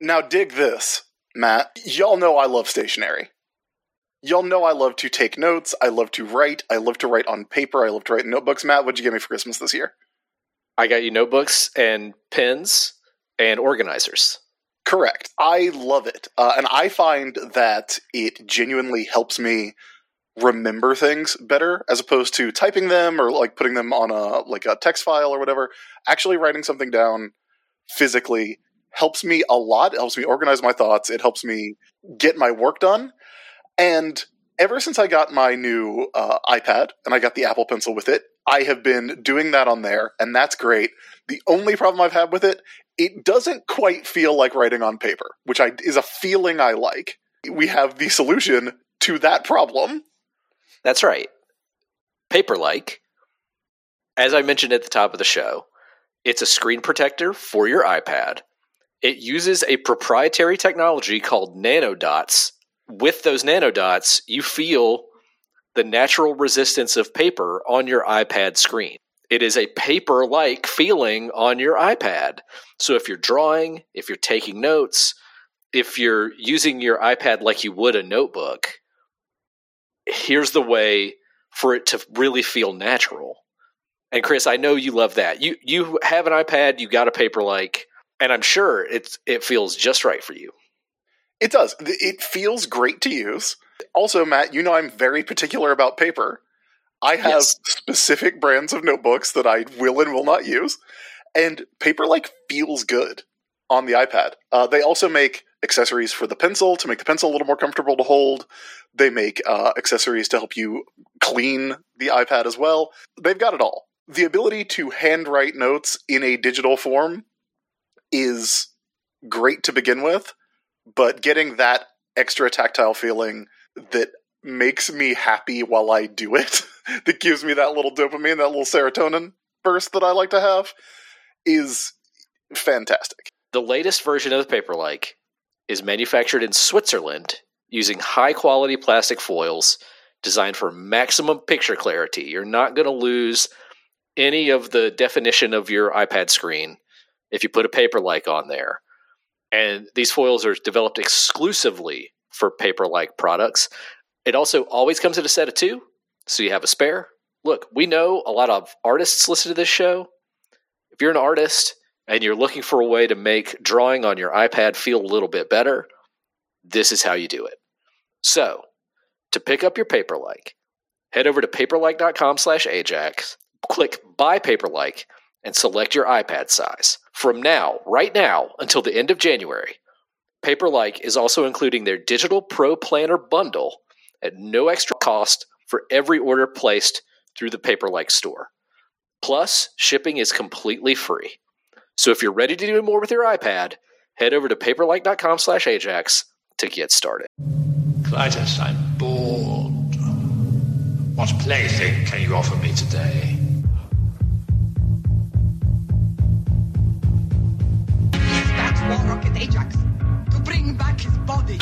Now, dig this, Matt. Y'all know I love stationery. Y'all know I love to take notes. I love to write. I love to write on paper. I love to write in notebooks. Matt, what'd you get me for Christmas this year? I got you notebooks and pens and organizers. Correct. I love it. Uh, and I find that it genuinely helps me remember things better as opposed to typing them or like putting them on a like a text file or whatever. Actually writing something down physically helps me a lot. It helps me organize my thoughts. It helps me get my work done. And ever since I got my new uh, iPad and I got the Apple Pencil with it, I have been doing that on there, and that's great. The only problem I've had with it, it doesn't quite feel like writing on paper, which I, is a feeling I like. We have the solution to that problem. That's right. Paperlike. as I mentioned at the top of the show, it's a screen protector for your iPad. It uses a proprietary technology called nanodots. With those nanodots, you feel the natural resistance of paper on your iPad screen. It is a paper like feeling on your iPad. So if you're drawing, if you're taking notes, if you're using your iPad like you would a notebook, here's the way for it to really feel natural. And Chris, I know you love that. You you have an iPad, you got a Paperlike, and I'm sure it's it feels just right for you. It does. It feels great to use. Also, Matt, you know I'm very particular about paper. I have yes. specific brands of notebooks that I will and will not use, and Paperlike feels good on the iPad. Uh, they also make accessories for the pencil to make the pencil a little more comfortable to hold. They make uh, accessories to help you clean the iPad as well. They've got it all. The ability to handwrite notes in a digital form is great to begin with, but getting that extra tactile feeling that makes me happy while I do it, that gives me that little dopamine, that little serotonin burst that I like to have, is fantastic. The latest version of the Paperlike is manufactured in Switzerland using high quality plastic foils designed for maximum picture clarity. You're not going to lose any of the definition of your iPad screen if you put a Paperlike on there. And these foils are developed exclusively for Paperlike products. It also always comes in a set of two, so you have a spare. Look, we know a lot of artists listen to this show. If you're an artist and you're looking for a way to make drawing on your iPad feel a little bit better, this is how you do it. So, to pick up your Paperlike, head over to paperlike.com slash Ajax, click Buy Paperlike, and select your iPad size. From now, right now, until the end of January, Paperlike is also including their Digital Pro Planner bundle at no extra cost for every order placed through the Paperlike store. Plus, shipping is completely free. So if you're ready to do more with your iPad, head over to paperlike.com slash Ajax to get started. Klytus, I'm bored. What plaything can you offer me today? Ajax to bring back his body.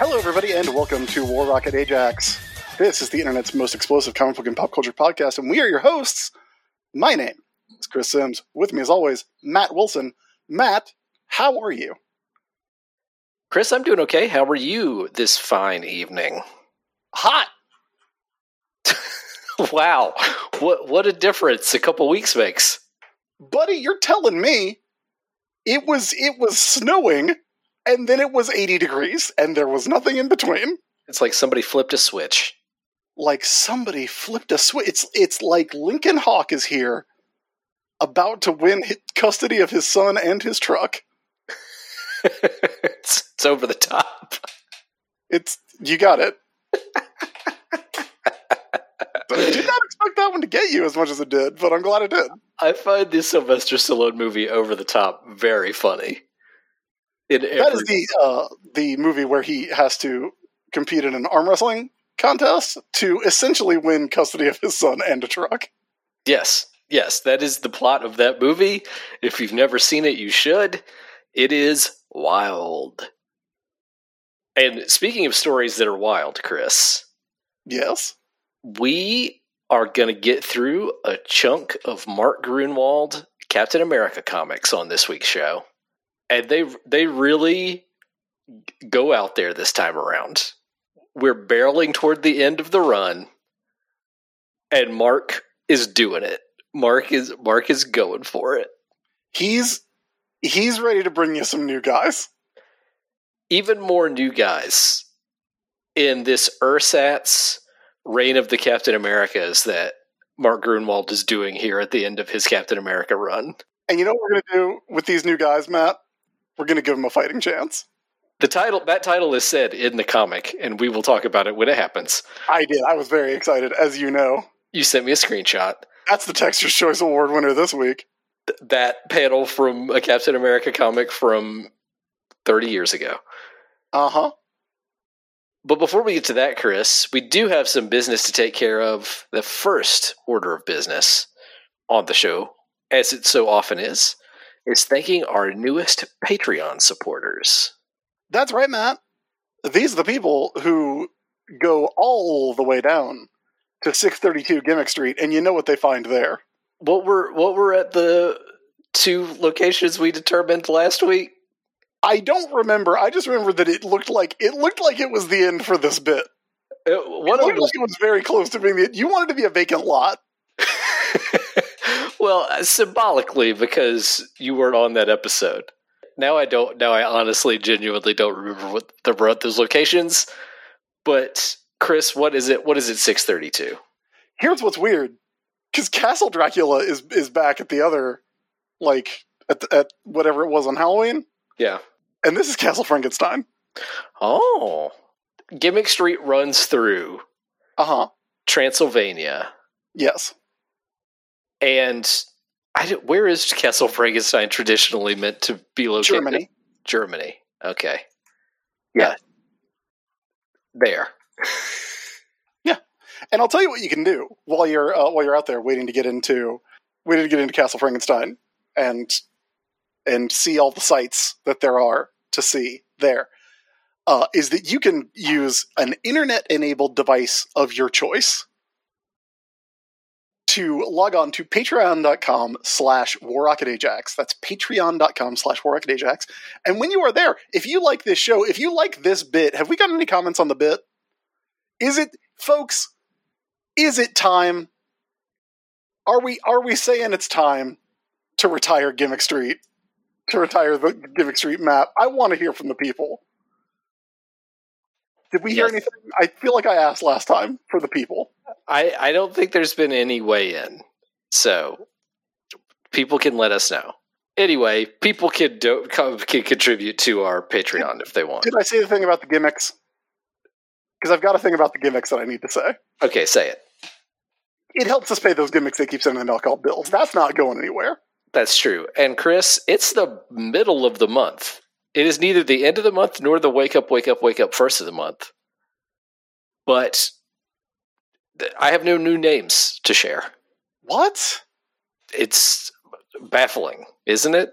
Hello, everybody, and welcome to War Rocket Ajax. This is the internet's most explosive comic book and pop culture podcast, and we are your hosts. My name is Chris Sims. With me, as always, Matt Wilson. Matt, how are you? Chris, I'm doing okay. How are you this fine evening? Hot. wow, what what a difference a couple weeks makes, buddy. You're telling me it was it was snowing and then it was 80 degrees, and there was nothing in between. It's like somebody flipped a switch. Like somebody flipped a switch. It's it's like Lincoln Hawk is here, about to win custody of his son and his truck. it's, it's over the top. It's you got it. expect that one to get you as much as it did, but I'm glad it did. I find the Sylvester Stallone movie over the top very funny. In that is the uh, the movie where he has to compete in an arm wrestling contest to essentially win custody of his son and a truck. Yes, yes, that is the plot of that movie. If you've never seen it, you should. It is wild. And speaking of stories that are wild, Chris, Yes. we are going to get through a chunk of Mark Gruenwald Captain America comics on this week's show. And they they really go out there this time around. We're barreling toward the end of the run and Mark is doing it. Mark is Mark is going for it. He's he's ready to bring you some new guys. Even more new guys in this ersatz reign of the Captain Americas that Mark Gruenwald is doing here at the end of his Captain America run. And you know what we're going to do with these new guys, Matt? We're going to give them a fighting chance. The title that title is said in the comic, and we will talk about it when it happens. I did. I was very excited, as you know. You sent me a screenshot. That's the Texture's Choice Award winner this week. Th- that panel from a Captain America comic from 30 years ago. Uh huh. But before we get to that, Chris, we do have some business to take care of. The first order of business on the show, as it so often is, is thanking our newest Patreon supporters. That's right, Matt. These are the people who go all the way down to 632 Gimmick Street, and you know what they find there. What were what were at the two locations we determined last week? I don't remember. I just remember that it looked like it looked like it was the end for this bit. It One of looked like it was very close to being the. You wanted to be a vacant lot. well, uh, symbolically, because you weren't on that episode. Now I don't. Now I honestly, genuinely don't remember what the what those locations. But Chris, what is it? What is it? Six thirty two. Here's what's weird, because Castle Dracula is is back at the other, like at the, at whatever it was on Halloween, Yeah. and this is Castle Frankenstein. Oh, Gimmick Street runs through Uh huh. Transylvania, Yes. and I don't, where is Castle Frankenstein traditionally meant to be located? Germany. Germany. Okay. Yeah. There. Yeah. And I'll tell you what you can do while you're uh, while you're out there waiting to get into waiting to get into Castle Frankenstein and and see all the sites that there are to see there. Uh, is that you can use an internet enabled device of your choice to log on to patreon.com slash warrocketajax. That's patreon.com slash warrocketajax. And when you are there, if you like this show, if you like this bit, have we got any comments on the bit? Is it, folks, is it time? Are we are we saying it's time to retire Gimmick Street? To retire the Gimmick Street map? I want to hear from the people. Did we hear Yes. anything? I feel like I asked last time for the people. I, I don't think there's been any way in. So people can let us know. Anyway, people can do, co- can contribute to our Patreon if they want. Did I say the thing about the gimmicks? Because I've got a thing about the gimmicks that I need to say. Okay, say it. It helps us pay those gimmicks they keep sending the mail called bills. That's not going anywhere. That's true. And Chris, it's the middle of the month. It is neither the end of the month nor the wake up, wake up, wake up first of the month. But I have no new names to share. What? It's baffling, isn't it?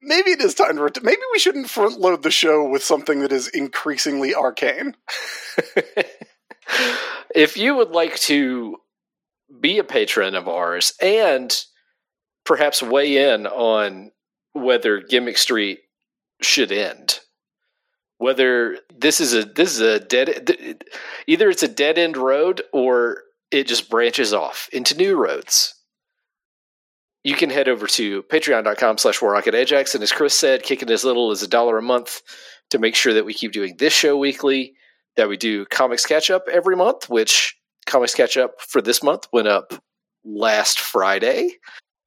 Maybe it is time to. Ret- Maybe we shouldn't front load the show with something that is increasingly arcane. if you would like to be a patron of ours and perhaps weigh in on whether Gimmick Street should end, whether this is a this is a dead th- either it's a dead end road or it just branches off into new roads. You can head over to patreon.com slash warrocketajax. And as Chris said, kicking as little as a dollar a month to make sure that we keep doing this show weekly that we do comics catch up every month, which comics catch up for this month went up last Friday.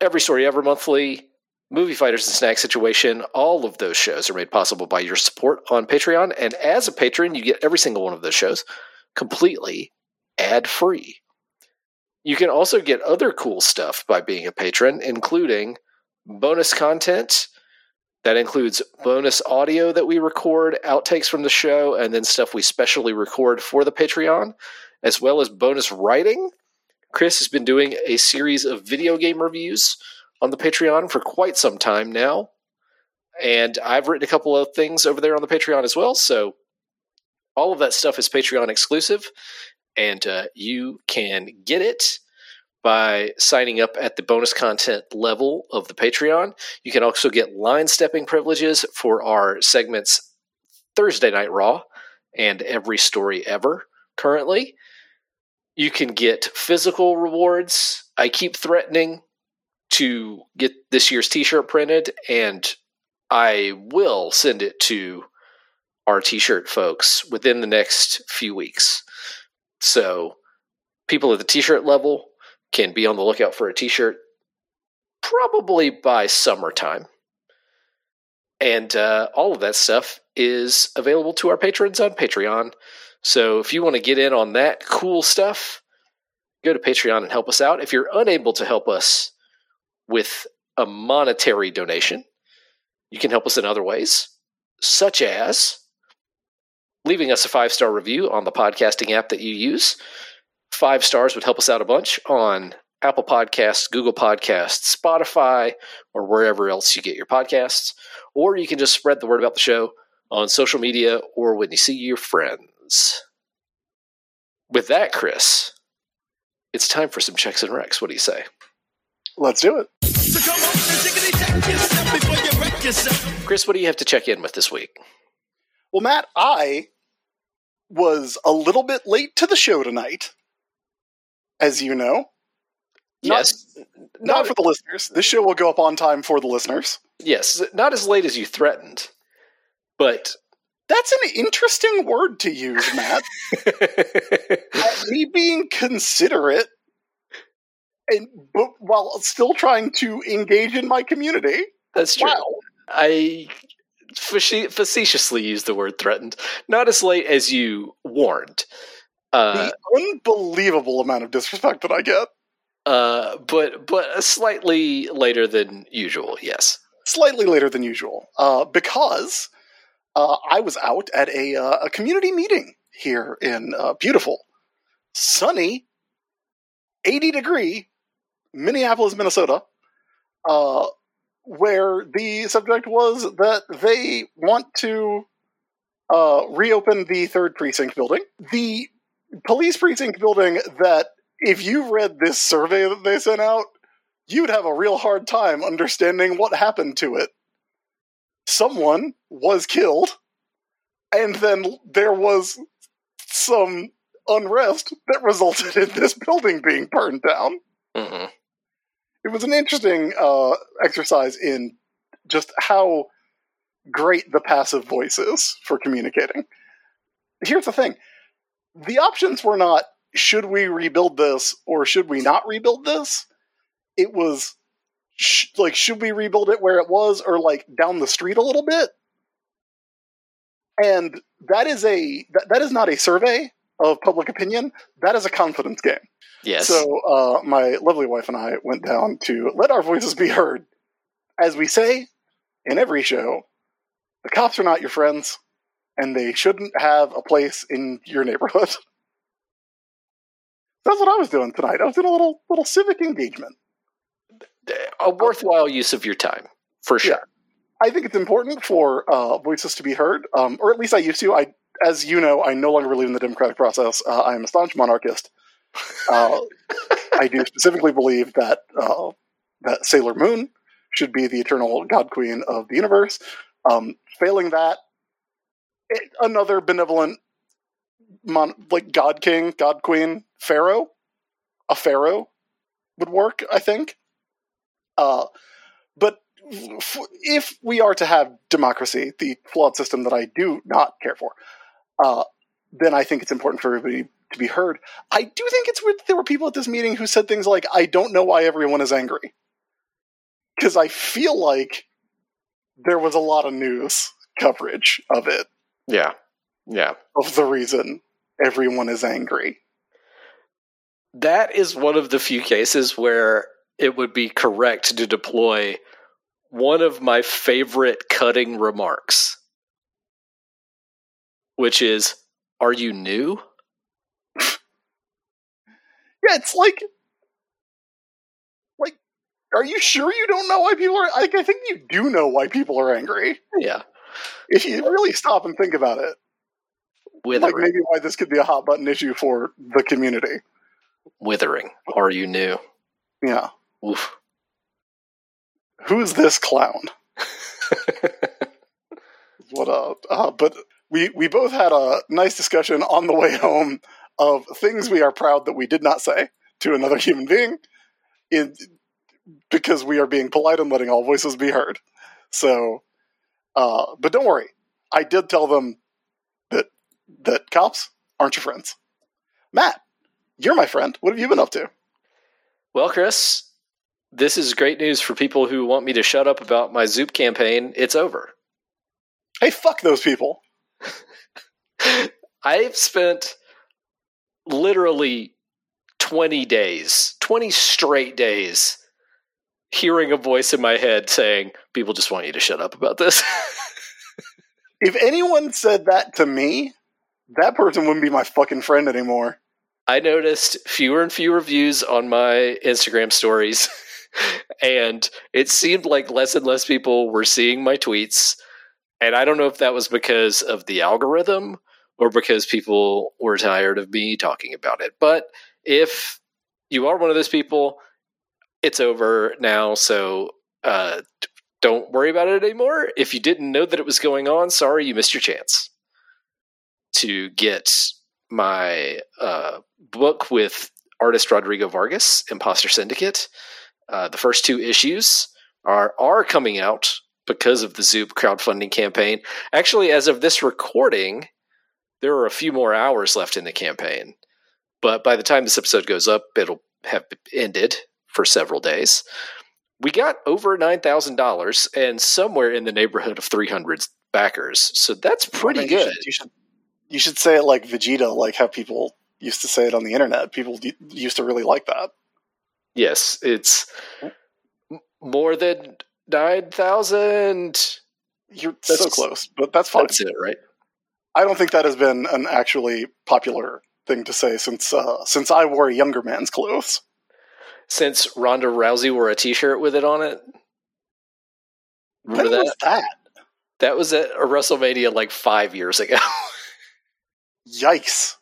Every story ever monthly, movie fighters and snack situation, all of those shows are made possible by your support on Patreon. And as a patron, you get every single one of those shows completely ad free. You can also get other cool stuff by being a patron, including bonus content that includes bonus audio that we record, outtakes from the show, and then stuff we specially record for the Patreon, as well as bonus writing. Chris has been doing a series of video game reviews on the Patreon for quite some time now. And I've written a couple of things over there on the Patreon as well. So all of that stuff is Patreon exclusive. and uh, you can get it by signing up at the bonus content level of the Patreon. You can also get line stepping privileges for our segments Thursday Night Raw and Every Story Ever currently. You can get physical rewards. I keep threatening to get this year's t shirt printed, and I will send it to our t shirt folks within the next few weeks. So, people at the t shirt level can be on the lookout for a t shirt probably by summertime. And uh, all of that stuff is available to our patrons on Patreon. So if you want to get in on that cool stuff, go to Patreon and help us out. If you're unable to help us with a monetary donation, you can help us in other ways, such as leaving us a five star review on the podcasting app that you use. Five stars would help us out a bunch on Apple Podcasts, Google Podcasts, Spotify, or wherever else you get your podcasts. Or you can just spread the word about the show on social media or when you see your friends. With that, Chris, it's time for some checks and recs. What do you say? Let's do it. Chris, what do you have to check in with this week? Well, Matt, I was a little bit late to the show tonight, as you know. Not- Yes. Not Not, for the listeners. This show will go up on time for the listeners. yes, not as late as you threatened, but That's an interesting word to use, Matt. Me being considerate and but while still trying to engage in my community. that's true. Wow. I facetiously used the word threatened. Not as late as you warned. Uh, the unbelievable amount of disrespect that I get. uh, but but slightly later than usual. Yes. Slightly later than usual. Uh, because uh, I was out at a, uh, a community meeting here in uh, beautiful, sunny, 80 degree Minneapolis, Minnesota, uh, where the subject was that they want to uh, reopen the third precinct building. The police precinct building that, if you read this survey that they sent out, you'd have a real hard time understanding what happened to it. Someone was killed, and then there was some unrest that resulted in this building being burned down. hmm It was an interesting uh, exercise in just how great the passive voice is for communicating. Here's the thing the options were not should we rebuild this or should we not rebuild this? It was sh- like, should we rebuild it where it was or like down the street a little bit? And that is a that, that is not a survey of public opinion. That is a confidence game. Yes. So uh, my lovely wife and I went down to let our voices be heard. As we say in every show, the cops are not your friends, and they shouldn't have a place in your neighborhood. That's what I was doing tonight. I was doing a little little civic engagement. A worthwhile use of your time for sure. I think it's important for uh, voices to be heard, um, or at least I used to. I, as you know, I no longer believe in the democratic process. Uh, I am a staunch monarchist. Uh, I do specifically believe that uh, that Sailor Moon should be the eternal god queen of the universe. Um, failing that, it, another benevolent, mon- like god king, god queen, pharaoh, a pharaoh would work. I think. Uh, but f- if we are to have democracy, the flawed system that I do not care for, uh, then I think it's important for everybody to be heard. I do think it's weird that there were people at this meeting who said things like, I don't know why everyone is angry. Because I feel like there was a lot of news coverage of it, Yeah. Yeah. of the reason everyone is angry. That is one of the few cases where it would be correct to deploy one of my favorite cutting remarks, which is, Are you new? Yeah, it's like, like, are you sure you don't know why people are? Like, I think you do know why people are angry Yeah. if you really stop and think about it. Withering. like maybe why this could be a hot button issue for the community. Withering. Are you new? Yeah. Oof. Who's this clown? What uh, uh but we we both had a nice discussion on the way home of things we are proud that we did not say to another human being in because we are being polite and letting all voices be heard. So uh but don't worry. I did tell them that that cops aren't your friends. Matt, you're my friend. What have you been up to? Well, Chris, this is great news for people who want me to shut up about my Zoop campaign. It's over. Hey, fuck those people. I've spent literally 20 days, 20 straight days, hearing a voice in my head saying, People just want you to shut up about this. If anyone said that to me, that person wouldn't be my fucking friend anymore. I noticed fewer and fewer views on my Instagram stories, and it seemed like less and less people were seeing my tweets. And I don't know if that was because of the algorithm or because people were tired of me talking about it. But if you are one of those people, it's over now. So uh, don't worry about it anymore. If you didn't know that it was going on, sorry, you missed your chance to get my uh, book with artist Rodrigo Vargas, Imposter Syndicate. Uh, the first two issues are are coming out because of the Zoop crowdfunding campaign. Actually, as of this recording, there are a few more hours left in the campaign. But by the time this episode goes up, it'll have ended for several days. We got over nine thousand dollars and somewhere in the neighborhood of three hundred backers. So that's pretty I mean, you good. should- You should, you should say it like Vegeta, like how people used to say it on the internet. People d- used to really like that. Yes, it's more than nine thousand. You're so close, but that's fine. That's it, right? I don't think that has been an actually popular thing to say since uh, since I wore a younger man's clothes. Since Ronda Rousey wore a T-shirt with it on it. Remember when that? was that? That was at a WrestleMania like five years ago. Yikes!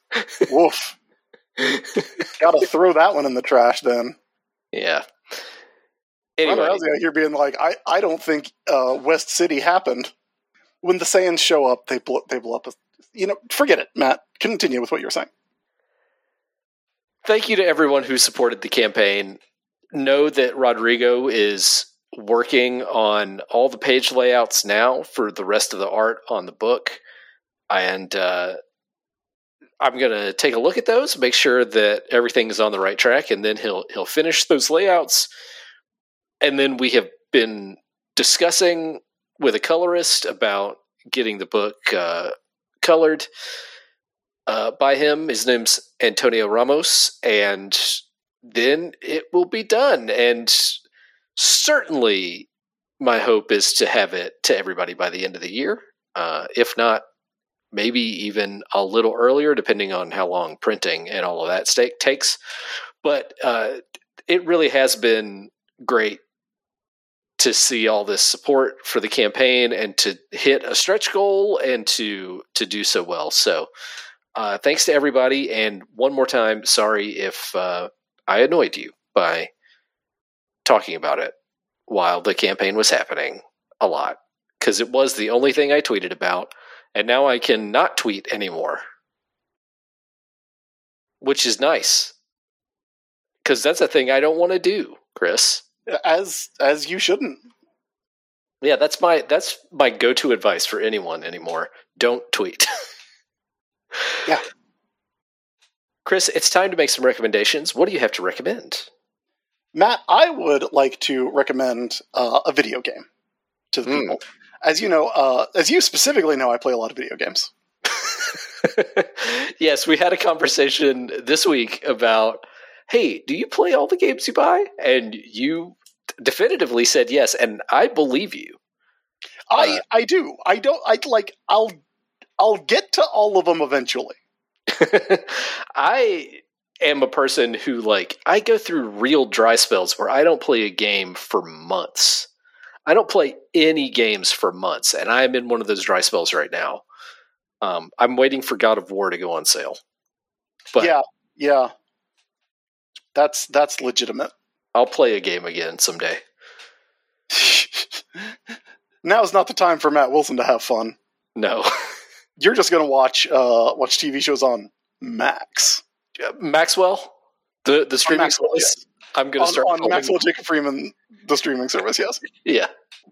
Woof! Got to throw that one in the trash. Then yeah. Ronda Anyway, Rousey out here being like, I, I don't think uh, West City happened. When the Saiyans show up, they blow they blow up. A, you know, forget it, Matt. Continue with what you were saying. thank you to everyone who supported the campaign. Know that Rodrigo is working on all the page layouts now for the rest of the art on the book, and uh, I'm going to take a look at those, make sure that everything is on the right track, and then he'll he'll finish those layouts. And then we have been discussing with a colorist about getting the book uh, colored uh, by him. His name's Antonio Ramos, and then it will be done. And certainly, my hope is to have it to everybody by the end of the year. Uh, if not, maybe even a little earlier, depending on how long printing and all of that stake takes. But uh, it really has been great to see all this support for the campaign and to hit a stretch goal and to to do so well. So uh, thanks to everybody, and one more time, sorry if uh, I annoyed you by talking about it while the campaign was happening a lot because it was the only thing I tweeted about, and now I can not tweet anymore, which is nice because that's a thing I don't want to do, Chris. As as you shouldn't. Yeah, that's my that's my go-to advice for anyone anymore. Don't tweet. Yeah. Chris, it's time to make some recommendations. What do you have to recommend? Matt, I would like to recommend uh, a video game to the Hmm. people. As you know, uh, as you specifically know, I play a lot of video games. yes, we had a conversation this week about, hey, do you play all the games you buy? And you definitively said yes, and I believe you. I I do. I don't. I like. I'll I'll get to all of them eventually. I am a person who like I go through real dry spells where I don't play a game for months. I don't play any games for months, and I am in one of those dry spells right now. Um, I'm waiting for God of War to go on sale. But yeah, yeah. That's that's legitimate. I'll play a game again someday. Now is not the time for Matt Wilson to have fun. No. You're just gonna watch uh watch TV shows on Max. Maxwell? The the streaming Maxwell, service? I'm gonna On, start on Maxwell Jacob Friedman, the streaming service, yes. Yeah.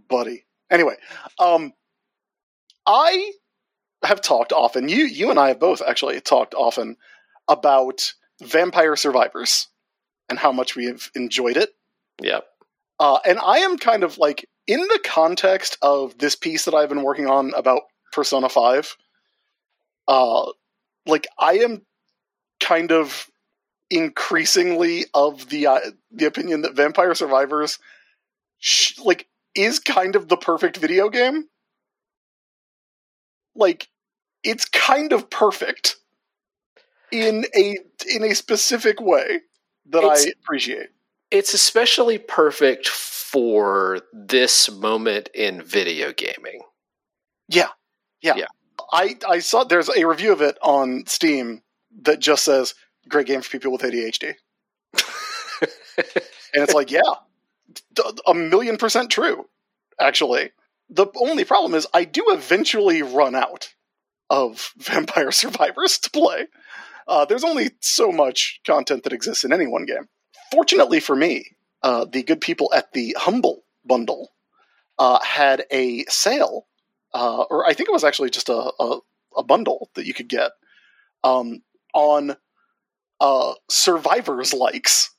buddy. Anyway, um, I have talked often. You, you and I have both actually talked often about Vampire Survivors and how much we have enjoyed it. Yeah. Uh, and I am kind of like in the context of this piece that I've been working on about Persona Five. Uh, like I am kind of increasingly of the uh, the opinion that Vampire Survivors, sh- like, is kind of the perfect video game. Like, it's kind of perfect in a in a specific way that It's- I appreciate. It's especially perfect for this moment in video gaming. Yeah, yeah. Yeah. I I saw there's a review of it on Steam that just says great game for people with ADHD, and it's like, yeah, a million percent true. Actually, the only problem is I do eventually run out of Vampire Survivors to play. Uh, there's only so much content that exists in any one game. Fortunately for me, uh, the good people at the Humble Bundle uh, had a sale uh, or I think it was actually just a, a, a bundle that you could get um, on uh, survivors likes,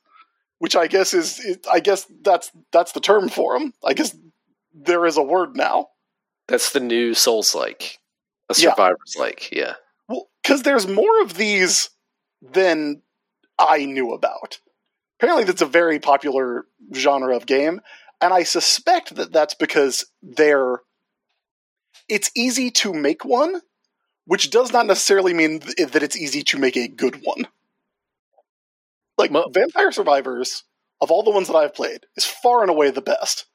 which I guess is I guess that's that's the term for them. I guess there is a word now. That's the new Souls like. A survivor's like, yeah. Well, because there's more of these than I knew about. Apparently, that's a very popular genre of game, and I suspect that that's because they're. It's easy to make one, which does not necessarily mean th- that it's easy to make a good one. Like Mo- Vampire Survivors, of all the ones that I've played, is far and away the best,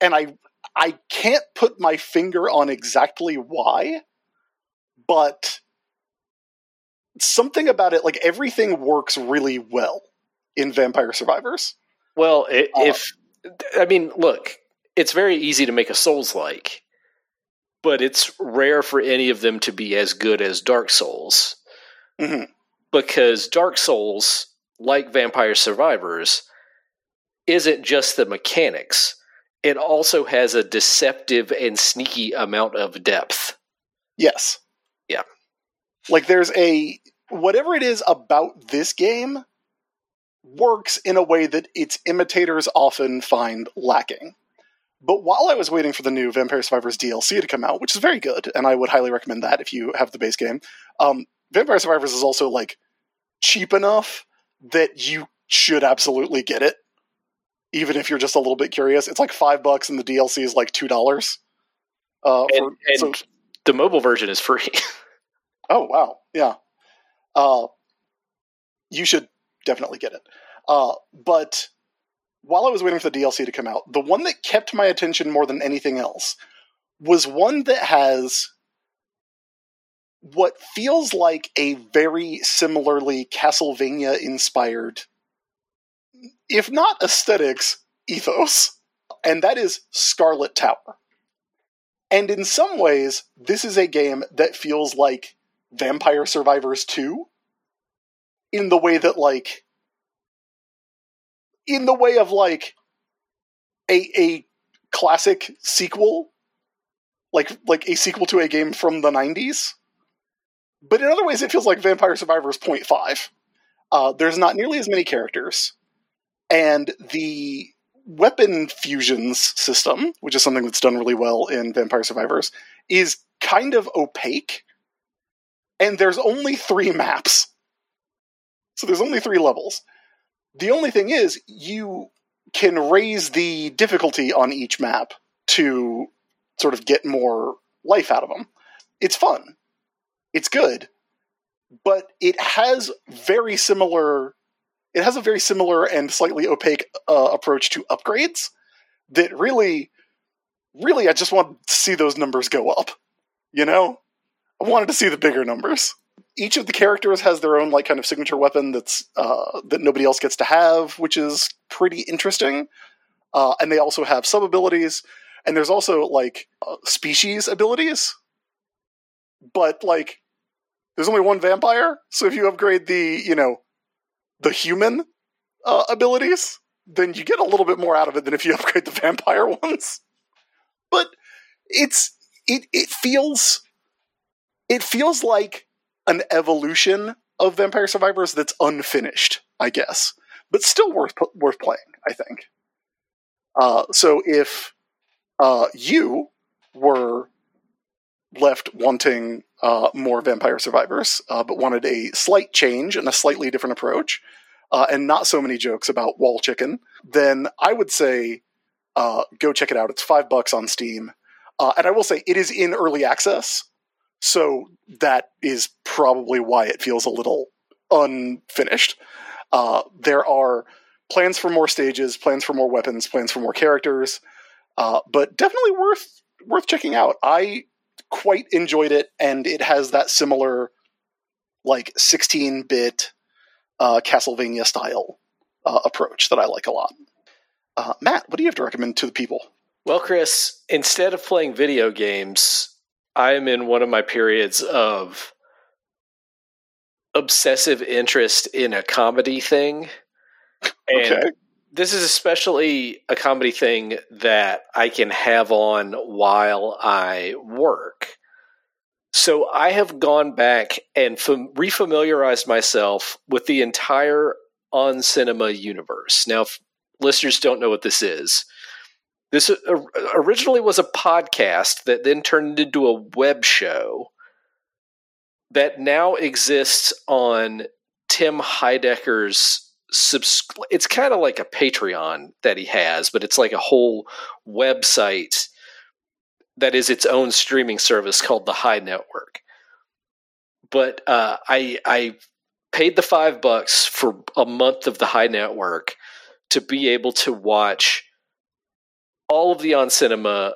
and I I can't put my finger on exactly why, but something about it, like everything works really well in Vampire Survivors. Well, i Uh, if I mean, look, it's very easy to make a Souls like, but it's rare for any of them to be as good as Dark Souls Mhm. because Dark Souls, like Vampire Survivors, isn't just the mechanics. It also has a deceptive and sneaky amount of depth. Yes. Yeah. Like there's a whatever it is about this game works in a way that its imitators often find lacking. But while I was waiting for the new Vampire Survivors DLC to come out, which is very good, and I would highly recommend that if you have the base game, um, Vampire Survivors is also like cheap enough that you should absolutely get it, even if you're just a little bit curious. It's like five bucks, and the DLC is like two dollars. Uh, And, for, and so- the mobile version is free. Oh wow, yeah. Uh, you should definitely get it. Uh, but while I was waiting for the DLC to come out, the one that kept my attention more than anything else was one that has what feels like a very similarly Castlevania inspired, if not aesthetics, ethos, and that is Scarlet Tower. And in some ways, this is a game that feels like Vampire Survivors 2 in the way that like in the way of like a a classic sequel like like a sequel to a game from the 90s but in other ways it feels like Vampire Survivors 0.5 uh, there's not nearly as many characters and the weapon fusions system which is something that's done really well in Vampire Survivors is kind of opaque and there's only three maps. So there's only three levels. The only thing is, you can raise the difficulty on each map to sort of get more life out of them. It's fun. It's good. But it has very similar. It has a very similar and slightly opaque uh, approach to upgrades that really, really, I just want to see those numbers go up. You know? I wanted to see the bigger numbers. Each of the characters has their own like kind of signature weapon that's uh, that nobody else gets to have, which is pretty interesting. Uh, and they also have sub abilities, and there's also like uh, species abilities. But like, there's only one vampire, so if you upgrade the you know the human uh, abilities, then you get a little bit more out of it than if you upgrade the vampire ones. But it's it it feels it feels like an evolution of Vampire Survivors that's unfinished, I guess, but still worth worth playing. I think. Uh, so if uh, you were left wanting uh, more Vampire Survivors, uh, but wanted a slight change and a slightly different approach, uh, and not so many jokes about wall chicken, then I would say uh, go check it out. It's five bucks on Steam. Uh, and I will say it is in early access, so that is probably why it feels a little unfinished. Uh, there are plans for more stages, plans for more weapons, plans for more characters, but definitely worth worth checking out. I quite enjoyed it, and it has that similar like 16 bit uh, Castlevania style uh, approach that I like a lot. Uh, Matt, what do you have to recommend to the people? Well, Chris, instead of playing video games, I'm in one of my periods of obsessive interest in a comedy thing. And Okay. This is especially a comedy thing that I can have on while I work. So I have gone back and fam- refamiliarized myself with the entire On Cinema universe. Now, listeners don't know what this is, this originally was a podcast that then turned into a web show that now exists on Tim Heidecker's subs- it's kind of like a Patreon that he has, but it's like a whole website that is its own streaming service called the Hei Network. But uh, I I paid the five bucks for a month of the Hei Network to be able to watch all of the on cinema,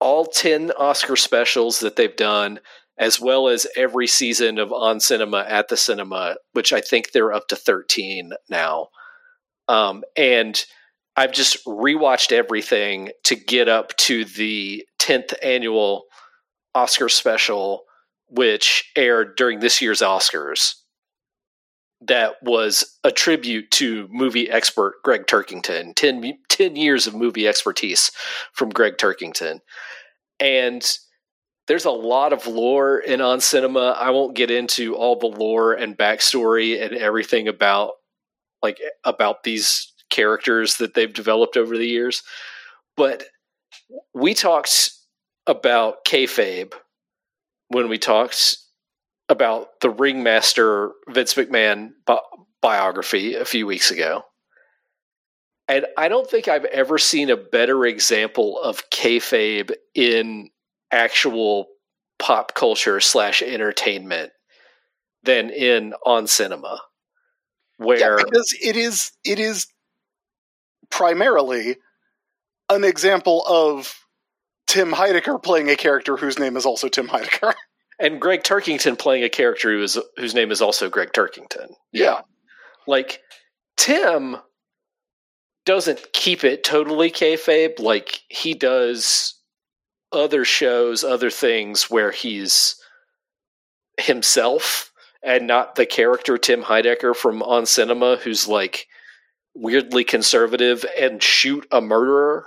all ten Oscar specials that they've done, as well as every season of on cinema at the cinema, which I think they're up to thirteen now. Um, and I've just rewatched everything to get up to the 10th annual Oscar special, which aired during this year's Oscars. That was a tribute to movie expert Gregg Turkington. 10, 10 years of movie expertise from Gregg Turkington. And there's a lot of lore in On Cinema. I won't get into all the lore and backstory and everything about like about these characters that they've developed over the years. But we talked about kayfabe when we talked about the ringmaster Vince McMahon bi- biography a few weeks ago. And I don't think I've ever seen a better example of kayfabe in actual pop culture slash entertainment than in on cinema, where Yeah, because it is it is primarily an example of Tim Heidecker playing a character whose name is also Tim Heidecker. and Gregg Turkington playing a character who is whose name is also Gregg Turkington. Yeah. like Tim doesn't keep it totally kayfabe. Like he does other shows, other things where he's himself and not the character Tim Heidecker from On Cinema, who's like weirdly conservative and shoot a murderer.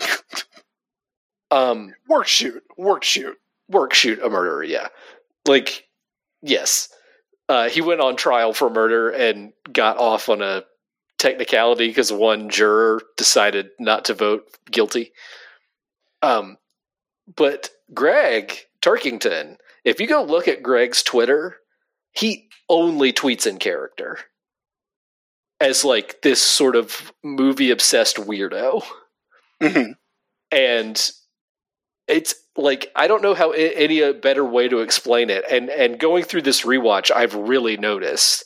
um, Work shoot, work shoot. work shoot a murderer yeah like yes uh, he went on trial for murder and got off on a technicality because one juror decided not to vote guilty um but gregg turkington if you go look at gregg's twitter he only tweets in character as like this sort of movie obsessed weirdo Mhm. and it's like I don't know how any better way to explain it. And and going through this rewatch, I've really noticed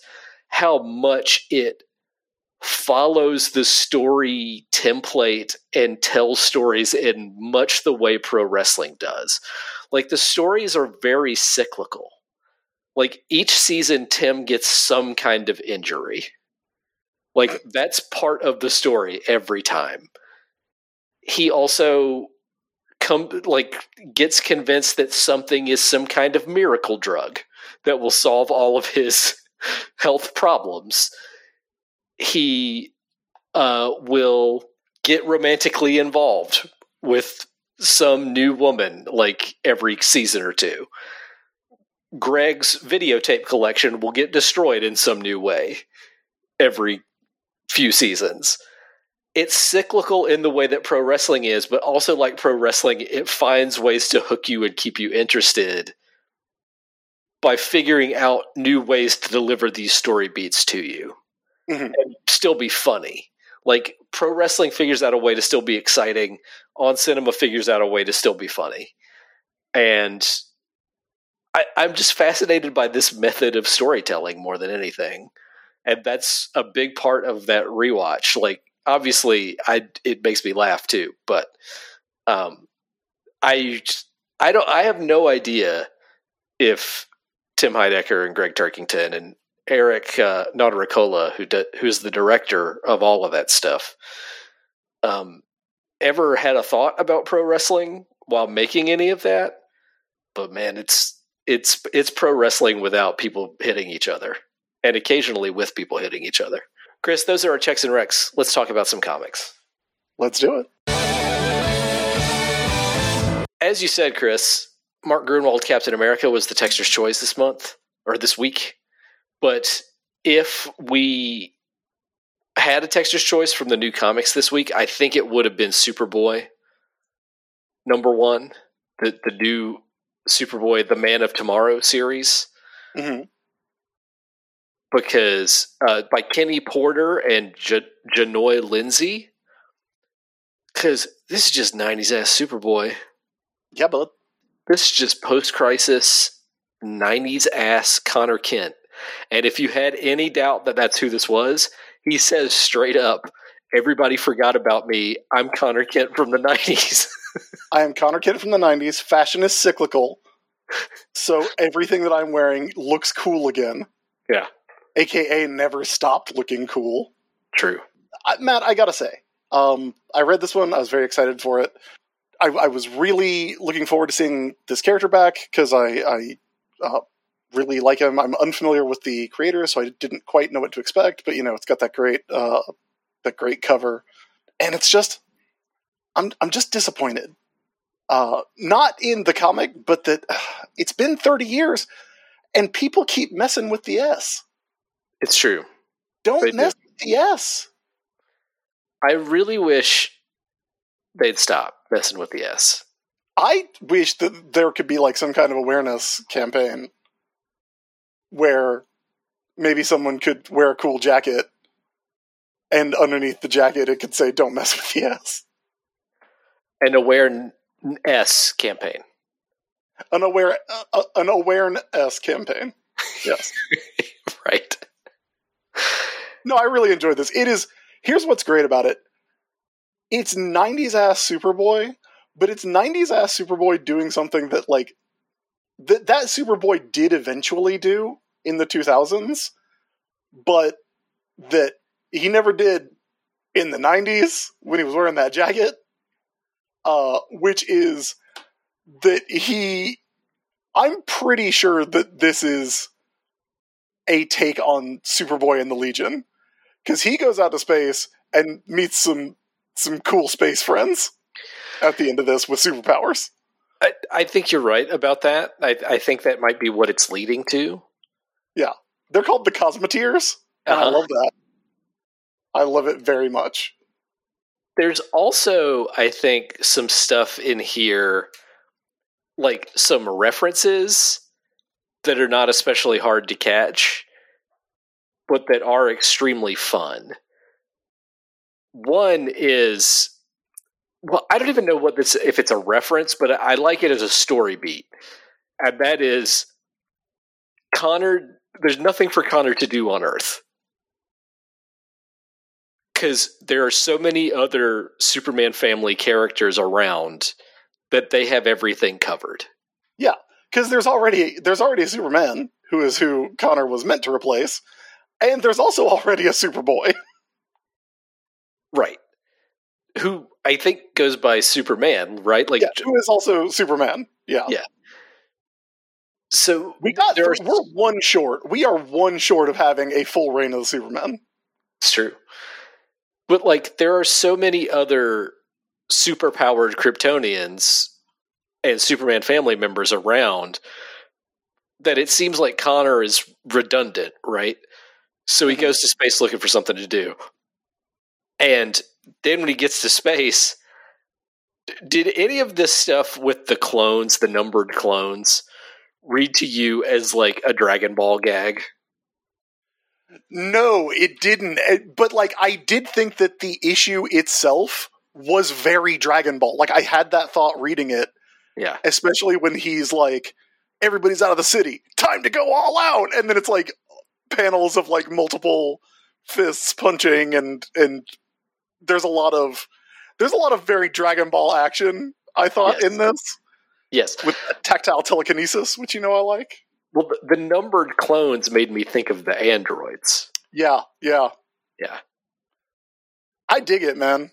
how much it follows the story template and tells stories in much the way pro wrestling does. Like the stories are very cyclical. Like each season, Tim gets some kind of injury. Like that's part of the story every time. He also come like gets convinced that something is some kind of miracle drug that will solve all of his health problems he uh, will get romantically involved with some new woman like every season or two. Gregg's videotape collection will get destroyed in some new way every few seasons. It's cyclical in the way that pro wrestling is, but also like pro wrestling, it finds ways to hook you and keep you interested by figuring out new ways to deliver these story beats to you Mhm. and still be funny. Like pro wrestling figures out a way to still be exciting, on cinema figures out a way to still be funny. And I, I'm just fascinated by this method of storytelling more than anything. And that's a big part of that rewatch. Like obviously I it makes me laugh too, but um I I don't I have no idea if Tim Heidecker and Gregg Turkington and Eric uh, Notarnicola, who do, who's the director of all of that stuff, um, ever had a thought about pro wrestling while making any of that. But man, it's it's it's pro wrestling without people hitting each other, and occasionally with people hitting each other. Chris, those are our checks and recs. Let's talk about some comics. Let's do it. As you said, Chris, Mark Gruenwald Captain America was the Texter's Choice this month or this week. But if we had a Texter's Choice from the new comics this week, I think it would have been Superboy number one, the the new Superboy, the Man of Tomorrow series, hmm because uh, by Kenny Porter and J- Jahnoy Lindsay. Because this is just '90s ass Superboy. Yeah, but This is just post crisis 90s ass Conner Kent. And if you had any doubt that that's who this was, he says straight up, everybody forgot about me. I'm Conner Kent from the 90s. I am Conner Kent from the 90s. Fashion is cyclical. So everything that I'm wearing looks cool again. Yeah. AKA never stopped looking cool. True. I, Matt, I gotta say, um, I read this one. I was very excited for it. I, I was really looking forward to seeing this character back because I, I uh, really like him. I'm unfamiliar with the creator, so I didn't quite know what to expect. But you know, it's got that great, uh, that great cover, and it's just, I'm, I'm just disappointed. Uh, not in the comic, but that uh, it's been 30 years, and people keep messing with the S. It's true. Don't They do. mess with the S. I really wish they'd stop messing with the S. I wish that there could be like some kind of awareness campaign where maybe someone could wear a cool jacket and underneath the jacket it could say don't mess with the S. An aware S campaign. An aware uh, uh, an awareness campaign. Yes. right. no, I really enjoyed this. It is here's what's great about it. It's 90s ass Superboy, but it's 90s ass Superboy doing something that like that that Superboy did eventually do in the 2000s, but that he never did in the 90s when he was wearing that jacket. Uh, which is that he I'm pretty sure that this is a take on Superboy and the Legion because he goes out to space and meets some some cool space friends at the end of this with superpowers. I, I think you're right about that. I, I think that might be what it's leading to. Yeah. They're called the Cosmeteers, and I Uh-huh. love that. I love it very much. There's also, I think, some stuff in here, like some references that are not especially hard to catch, but that are extremely fun. One is, well, I don't even know what this if it's a reference, but I like it as a story beat, and that is Conner. There's nothing for Conner to do on Earth. because there are so many other Superman family characters around that they have everything covered. Yeah, because there's already there's already a Superman who is who Conner was meant to replace, and there's also already a Superboy. Right. Who I think goes by Superman, right? Like yeah, who is also Superman. Yeah. Yeah. So We got there are- we're one short. We are one short of having a full reign of the Superman. It's true. But like there are so many other superpowered Kryptonians and Superman family members around that it seems like Conner is redundant, right? So he Mhm. goes to space looking for something to do. And then when he gets to space, did any of this stuff with the clones, the numbered clones, read to you as like a Dragon Ball gag? No, it didn't. Eh, But like, I did think that the issue itself was very Dragon Ball. Like, I had that thought reading it, Yeah. especially when he's like, "Everybody's out of the city, time to go all out," and then it's like panels of like multiple fists punching, and and there's a lot of there's a lot of very Dragon Ball action. I thought Yes. in this Yes. with tactile telekinesis, which you know I like. Well, the, the numbered clones made me think of the androids. Yeah, yeah, Yeah. I dig it, man.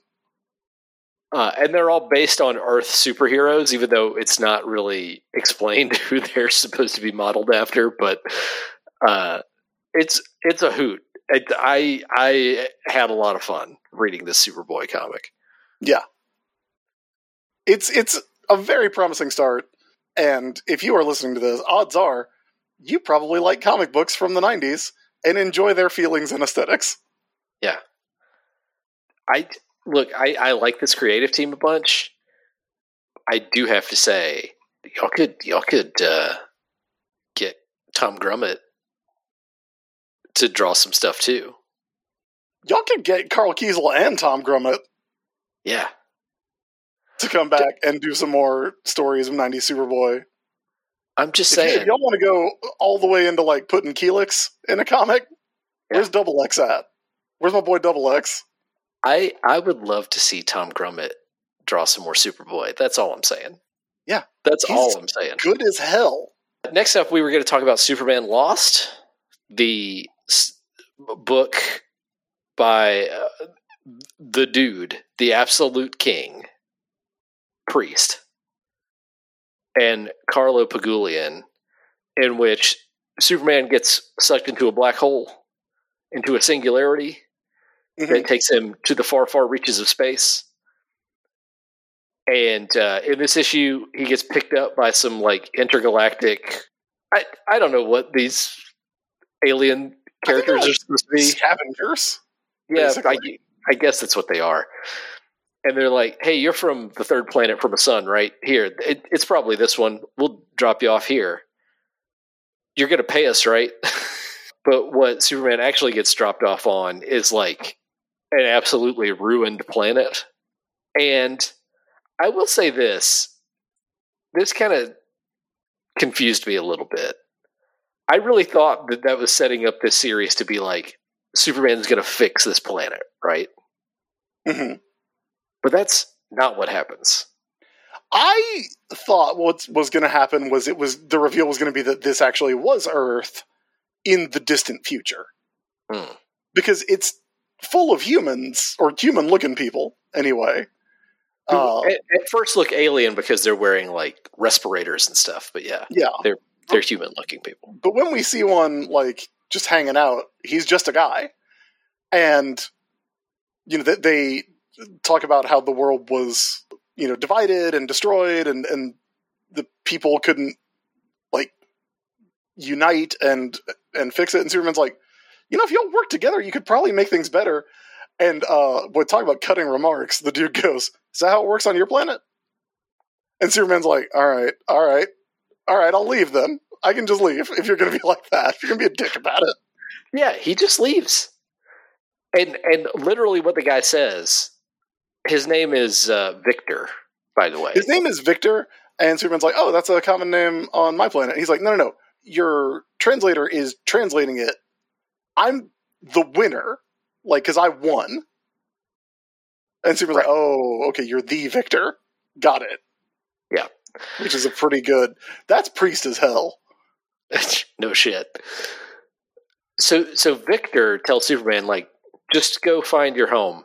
Uh, and they're all based on Earth superheroes, even though it's not really explained who they're supposed to be modeled after. But uh, it's it's a hoot. It, I I had a lot of fun reading this Superboy comic. Yeah. It's it's a very promising start. And if you are listening to this, odds are you probably like comic books from the 90s and enjoy their feelings and aesthetics. Yeah, I look. I, I like this creative team a bunch. I do have to say, y'all could y'all could uh, get Tom Grummett to draw some stuff too. Y'all could get Karl Kesel and Tom Grummett Yeah, to come back and do some more stories of 90s Superboy. I'm just If, you, saying. if y'all want to go all the way into like putting Keelix in a comic, where's Dubbilex at? Where's my boy Dubbilex? I I would love to see Tom Grummett draw some more Superboy. That's all I'm saying. Yeah. that's He's all I'm saying. Good as hell. Next up, we were going to talk about Superman Lost, the book by uh, the dude, the absolute king, priest, and Carlo Pagulayan, in which Superman gets sucked into a black hole, into a singularity Mhm. that takes him to the far, far reaches of space. And uh, in this issue, he gets picked up by some like intergalactic. I I don't know what these alien I think they're characters are supposed to be. Scavengers. Yeah, I. I guess that's what they are. And they're like, "Hey, you're from the third planet from a sun, right? Here, it, it's probably this one. We'll drop you off here. You're going to pay us, right?" but what Superman actually gets dropped off on is like an absolutely ruined planet. And I will say this: this kind of confused me a little bit. I really thought that that was setting up this series to be like Superman's going to fix this planet, right? Mhm. But that's not what happens. I thought what was going to happen was it was the reveal was going to be that this actually was Earth in the distant future Hmm. because it's full of humans or human-looking people anyway. Uh, at, at first, look alien because they're wearing like respirators and stuff. But yeah, yeah, they're human-looking people. but when we see one like just hanging out, he's just a guy, and you know that they talk about how the world was you know divided and destroyed, and and the people couldn't like unite and and fix it. And Superman's like, you know, if y'all work together, you could probably make things better. And uh, when talk about cutting remarks, the dude goes, "Is that how it works on your planet?" And Superman's like, "All right, all right, all right, I'll leave then. I can just leave if you're going to be like that. If you're going to be a dick about it." Yeah, he just leaves. And and literally, what the guy says, his name is uh, Victor. By the way, His name is Victor, and Superman's like, "Oh, that's a common name on my planet." He's like, "No, no, no. Your translator is translating it. I'm the winner, like, because I won, And Superman's like, oh, okay, you're the Victor. Got it. Yeah. Which is a pretty good. That's priest as hell. no shit. So so Victor tells Superman like just go find your home.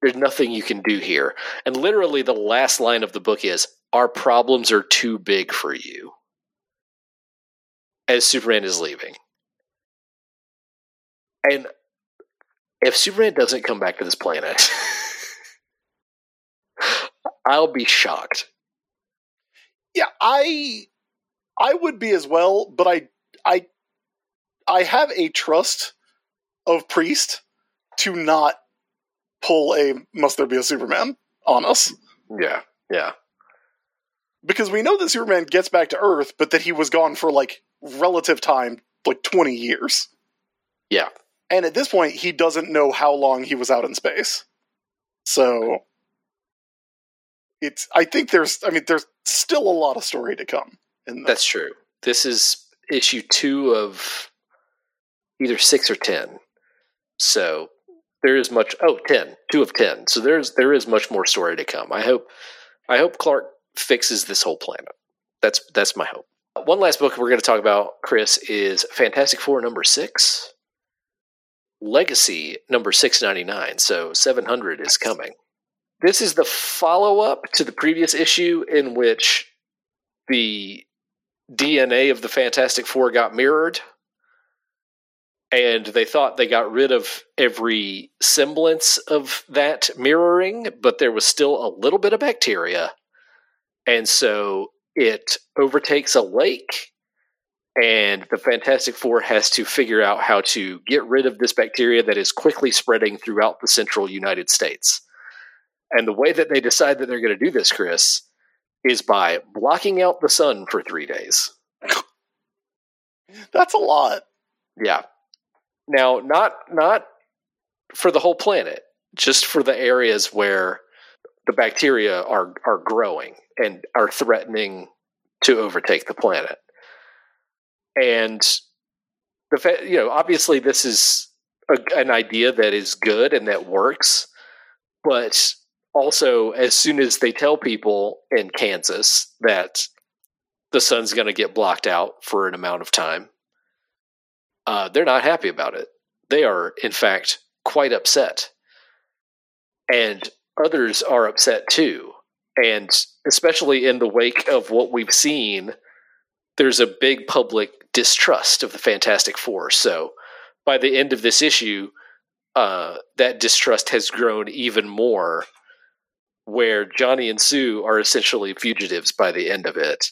There's nothing you can do here. And literally the last line of the book is our problems are too big for you. As Superman is leaving. And if Superman doesn't come back to this planet, I'll be shocked. Yeah, I I would be as well, but I I I have a trust of Priest to not pull a must there be a Superman on us. Mm-hmm. Yeah, yeah. Because we know that Superman gets back to Earth, but that he was gone for like relative time, like 20 years. Yeah. And at this point, he doesn't know how long he was out in space. So it's I think there's I mean there's still a lot of story to come. In That's true. This is issue 2 of either 6 or 10. So there is much oh 10 2 of 10 so there's there is much more story to come. I hope i hope clark fixes this whole planet. That's that's my hope. One last book we're going to talk about chris is fantastic four number six. Legacy number 699 so 700 is coming this is the follow-up to the previous issue in which the dna of the fantastic four got mirrored and they thought they got rid of every semblance of that mirroring, but there was still a little bit of bacteria. And so it overtakes a lake, and the Fantastic Four has to figure out how to get rid of this bacteria that is quickly spreading throughout the central United States. And the way that they decide that they're going to do this, Chris, is by blocking out the sun for three days. That's a lot. Yeah. Now, not not for the whole planet, just for the areas where the bacteria are are growing and are threatening to overtake the planet. And the fa- you know, obviously this is a, an idea that is good and that works, but also as soon as they tell people in Kansas that the sun's going to get blocked out for an amount of time, uh, they're not happy about it. They are, in fact, quite upset. And others are upset too. And especially in the wake of what we've seen, there's a big public distrust of the Fantastic Four. So by the end of this issue, uh, that distrust has grown even more, where Johnny and Sue are essentially fugitives by the end of it.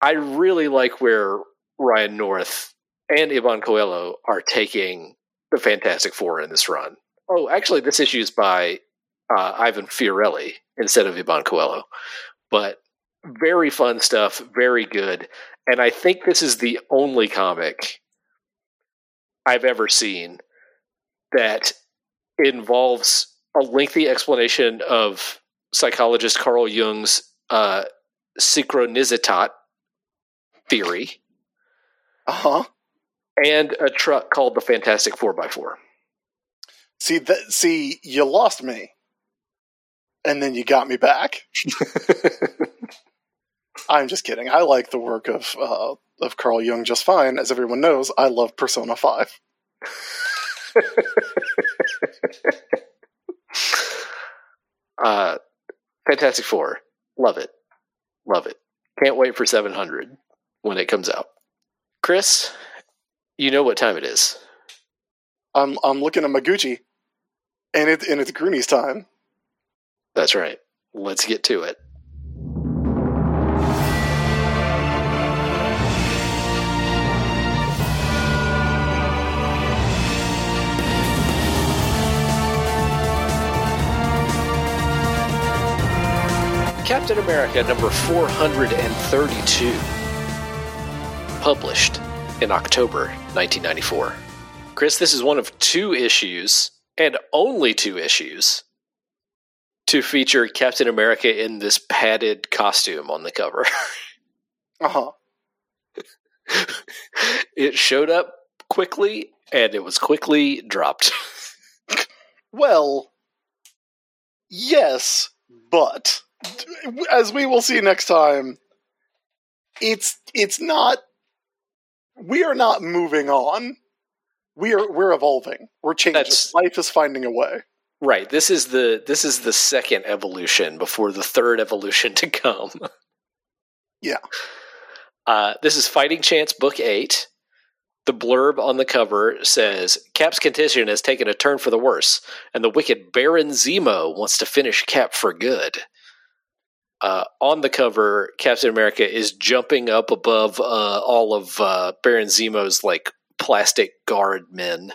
I really like where Ryan North and Ivan Coelho are taking the Fantastic Four in this run. Oh, actually, this issue is by uh, Ivan Fiorelli instead of Ivan Coelho. But very fun stuff, very good. And I think this is the only comic I've ever seen that involves a lengthy explanation of psychologist Carl Jung's uh, synchronicitat theory. Uh huh and a truck called the Fantastic 4x4. See that see you lost me. And then you got me back. I'm just kidding. I like the work of uh, of Carl Jung just fine. As everyone knows, I love Persona 5. uh, Fantastic Four. Love it. Love it. Can't wait for 700 when it comes out. Chris, you know what time it is. I'm I'm looking at my Gucci, and it and it's Groonies time. That's right. Let's get to it. Captain America number 432. Published in October 1994. Chris, this is one of two issues, and only two issues, to feature Captain America in this padded costume on the cover. uh huh. it showed up quickly, and it was quickly dropped. well, Yes, but as we will see next time, it's it's not. We are not moving on. We are we're evolving. We're changing. That's- Life is finding a way. Right. This is the this is the second evolution before the third evolution to come. Yeah. Uh, this is Fighting Chance Book Eight. The blurb on the cover says Cap's condition has taken a turn for the worse, and the wicked Baron Zemo wants to finish Cap for good. Uh, on the cover, Captain America is jumping up above uh, all of uh, Baron Zemo's like plastic guard men.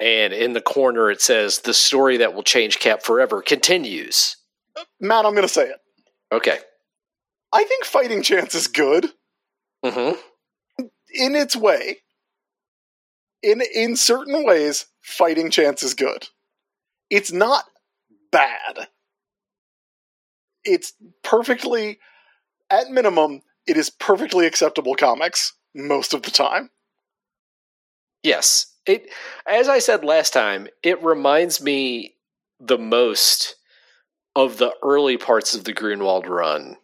And in the corner, it says, The story that will change Cap forever continues. Matt, I'm going to say it. Okay. I think Fighting Chance is good hmm in its way. In in certain ways, Fighting Chance is good. It's not bad. It's perfectly, at minimum, it is perfectly acceptable comics most of the time. Yes. It as I said last time, it reminds me the most of the early parts of the Gruenwald run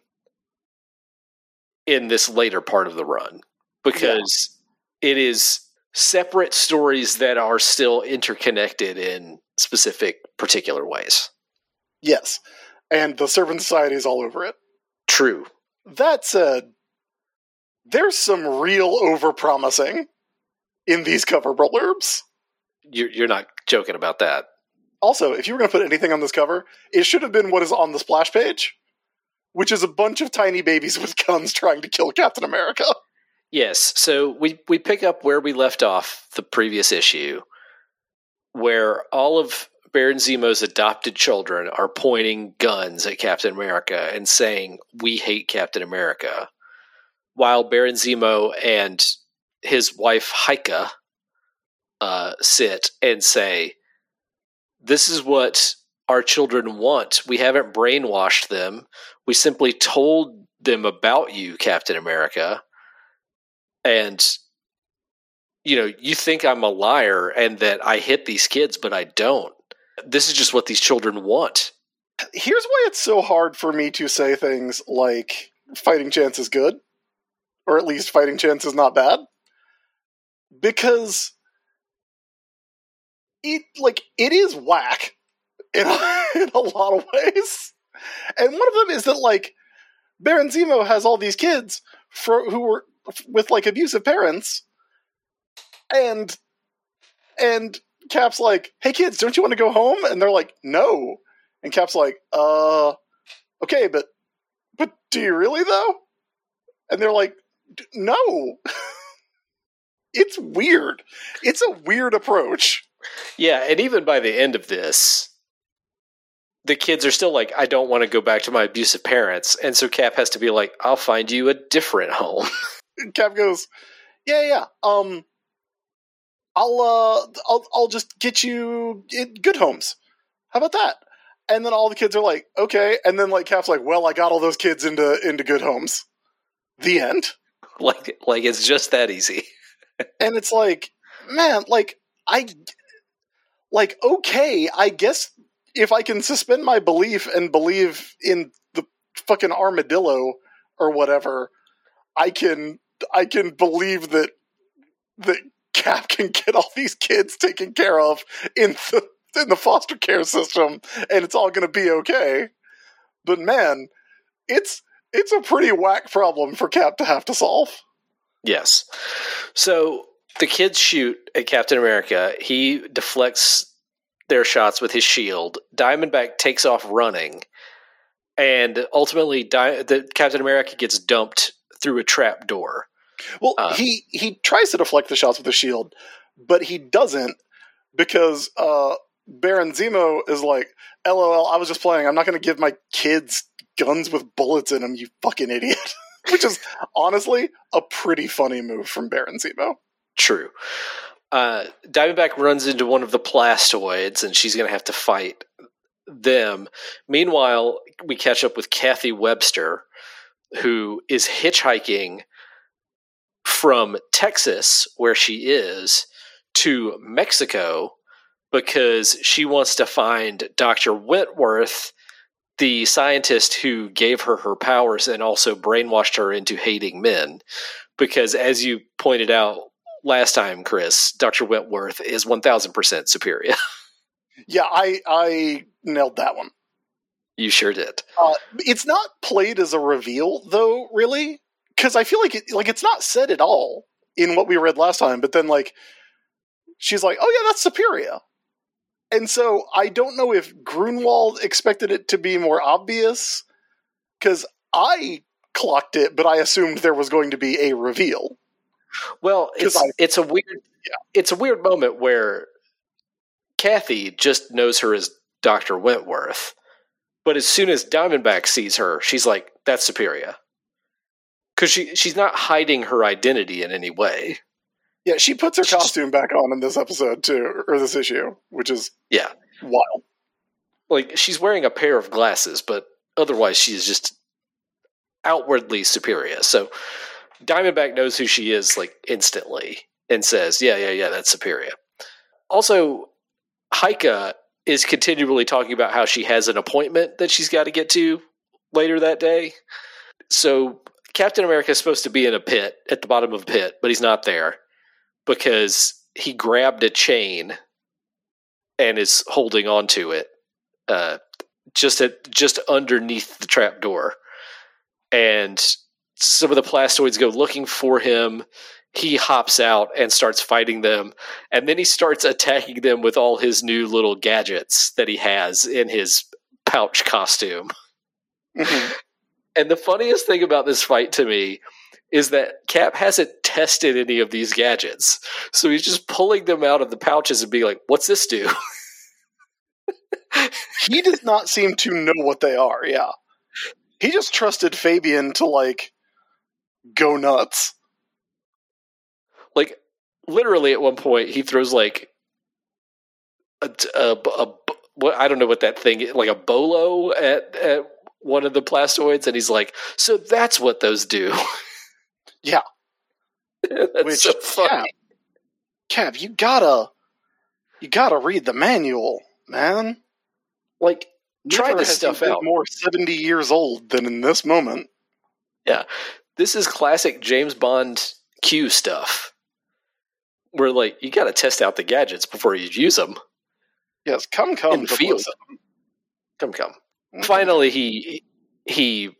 in this later part of the run because it is separate stories that are still interconnected in specific particular ways. Yes. And the Serpent Society is all over it. True. That said, there's some real overpromising in these cover blurbs. You're, you're not joking about that. Also, if you were going to put anything on this cover, it should have been what is on the splash page, which is a bunch of tiny babies with guns trying to kill Captain America. Yes. So we we pick up where we left off the previous issue, where all of Baron Zemo's adopted children are pointing guns at Captain America and saying, "We hate Captain America," while Baron Zemo and his wife Heike uh, sit and say, "This is what our children want. We haven't brainwashed them. We simply told them about you, Captain America." and you know you think i'm a liar and that i hit these kids but i don't this is just what these children want Here's why it's so hard for me to say things like fighting chance is good, or at least fighting chance is not bad. Because it like it is whack in a, in a lot of ways. And one of them is that like Baron Zemo has all these kids for, who were with like abusive parents and and Cap's like, "Hey kids, don't you want to go home?" And they're like, "No." And Cap's like, "Uh, okay, but but do you really though?" And they're like, "No." it's weird. It's a weird approach. yeah and even by the end of this the kids are still like i don't want to go back to my abusive parents and so cap has to be like i'll find you a different home Cap goes, "Yeah, yeah. Um, I'll uh, I'll I'll just get you in good homes. How about that?" And then all the kids are like, "Okay." And then like Cap's like, "Well, I got all those kids into into good homes." The end. like like it's just that easy And it's like, man, like I like okay, I guess if I can suspend my belief and believe in the fucking armadillo or whatever, I can I can believe that that Cap can get all these kids taken care of in the in the foster care system and it's all going to be okay. But man, it's it's a pretty whack problem for Cap to have to solve. Yes. So the kids shoot at Captain America. He deflects their shots with his shield. Diamondback takes off running, and ultimately, Di- the Captain America gets dumped through a trap door. Well, Uh, he he tries to deflect the shots with the shield, but he doesn't because uh, Baron Zemo is like, "LOL, I was just playing. I'm not going to give my kids guns with bullets in them, you fucking idiot." Which is honestly a pretty funny move from Baron Zemo. True. Uh, Diamondback runs into one of the plastoids, and she's going to have to fight them. Meanwhile, we catch up with Cathy Webster, who is hitchhiking from Texas, where she is, to Mexico because she wants to find Dr. Wentworth the scientist who gave her her powers and also brainwashed her into hating men. Because as you pointed out last time, Chris, Dr. Wentworth is 1000% Superia. Yeah, I I nailed that one. you sure did. Uh, it's not played as a reveal though, really, because I feel like it, like it's not said at all in what we read last time. But then like she's like, "Oh yeah, that's Superia," and so I don't know if Gruenwald expected it to be more obvious because I clocked it, but I assumed there was going to be a reveal. Well, it's I- it's a weird it's a weird moment where Kathy just knows her as Dr. Wentworth. But as soon as Diamondback sees her, she's like, that's Superia. Because she, she's not hiding her identity in any way. Yeah, she puts her She costume back on in this episode too, or this issue, which is Yeah. wild. Like, she's wearing a pair of glasses, but otherwise she's just outwardly superior. So Diamondback knows who she is, like, instantly and says, yeah, yeah, yeah, that's Superia. Also, Heike is continually talking about how she has an appointment that she's got to get to later that day. So Captain America is supposed to be in a pit at the bottom of a pit, but he's not there because he grabbed a chain and is holding on to it uh, just at just underneath the trap door. And some of the plastoids go looking for him. He hops out and starts fighting them, and then he starts attacking them with all his new little gadgets that he has in his pouch costume. Mhm. And the funniest thing about this fight to me is that Cap hasn't tested any of these gadgets. So he's just pulling them out of the pouches and being like, what's this do? he does not seem to know what they are. Yeah, he just trusted Fabian to like go nuts. like, literally at one point, he throws like a, a, a- what I don't know what that thing is, like a bolo at, at one of the plastoids. And he's like, so that's what those do. Yeah. that's Which, so funny. Cap, you gotta, you gotta read the manual, man. Like, try this stuff out. More seventy years old than in this moment. Yeah, this is classic James Bond Q stuff. Where like you got to test out the gadgets before you use them. Yes, come, come, In the field. Publicity. Come, come. Finally, he he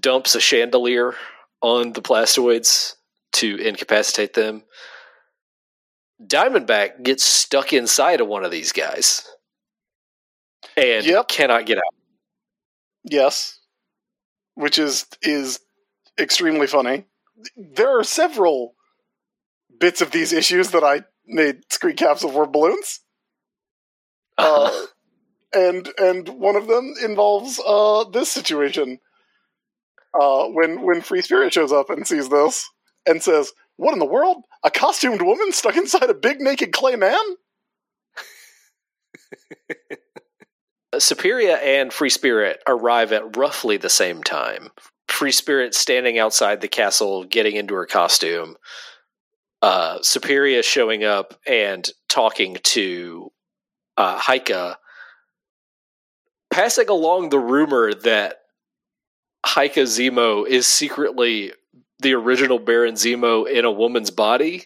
dumps a chandelier on the plastoids to incapacitate them. Diamondback gets stuck inside of one of these guys and Yep. cannot get out. Yes, which is is extremely funny. There are several bits of these issues that I made screen caps of were balloons. uh, and and one of them involves uh, this situation. Uh, when when Free Spirit shows up and sees this and says, "What in the world? A costumed woman stuck inside a big naked clay man?" Superia and Free Spirit arrive at roughly the same time. Free Spirit standing outside the castle, getting into her costume. Uh, Superia showing up and talking to uh, Heike, passing along the rumor that Heike Zemo is secretly the original Baron Zemo in a woman's body,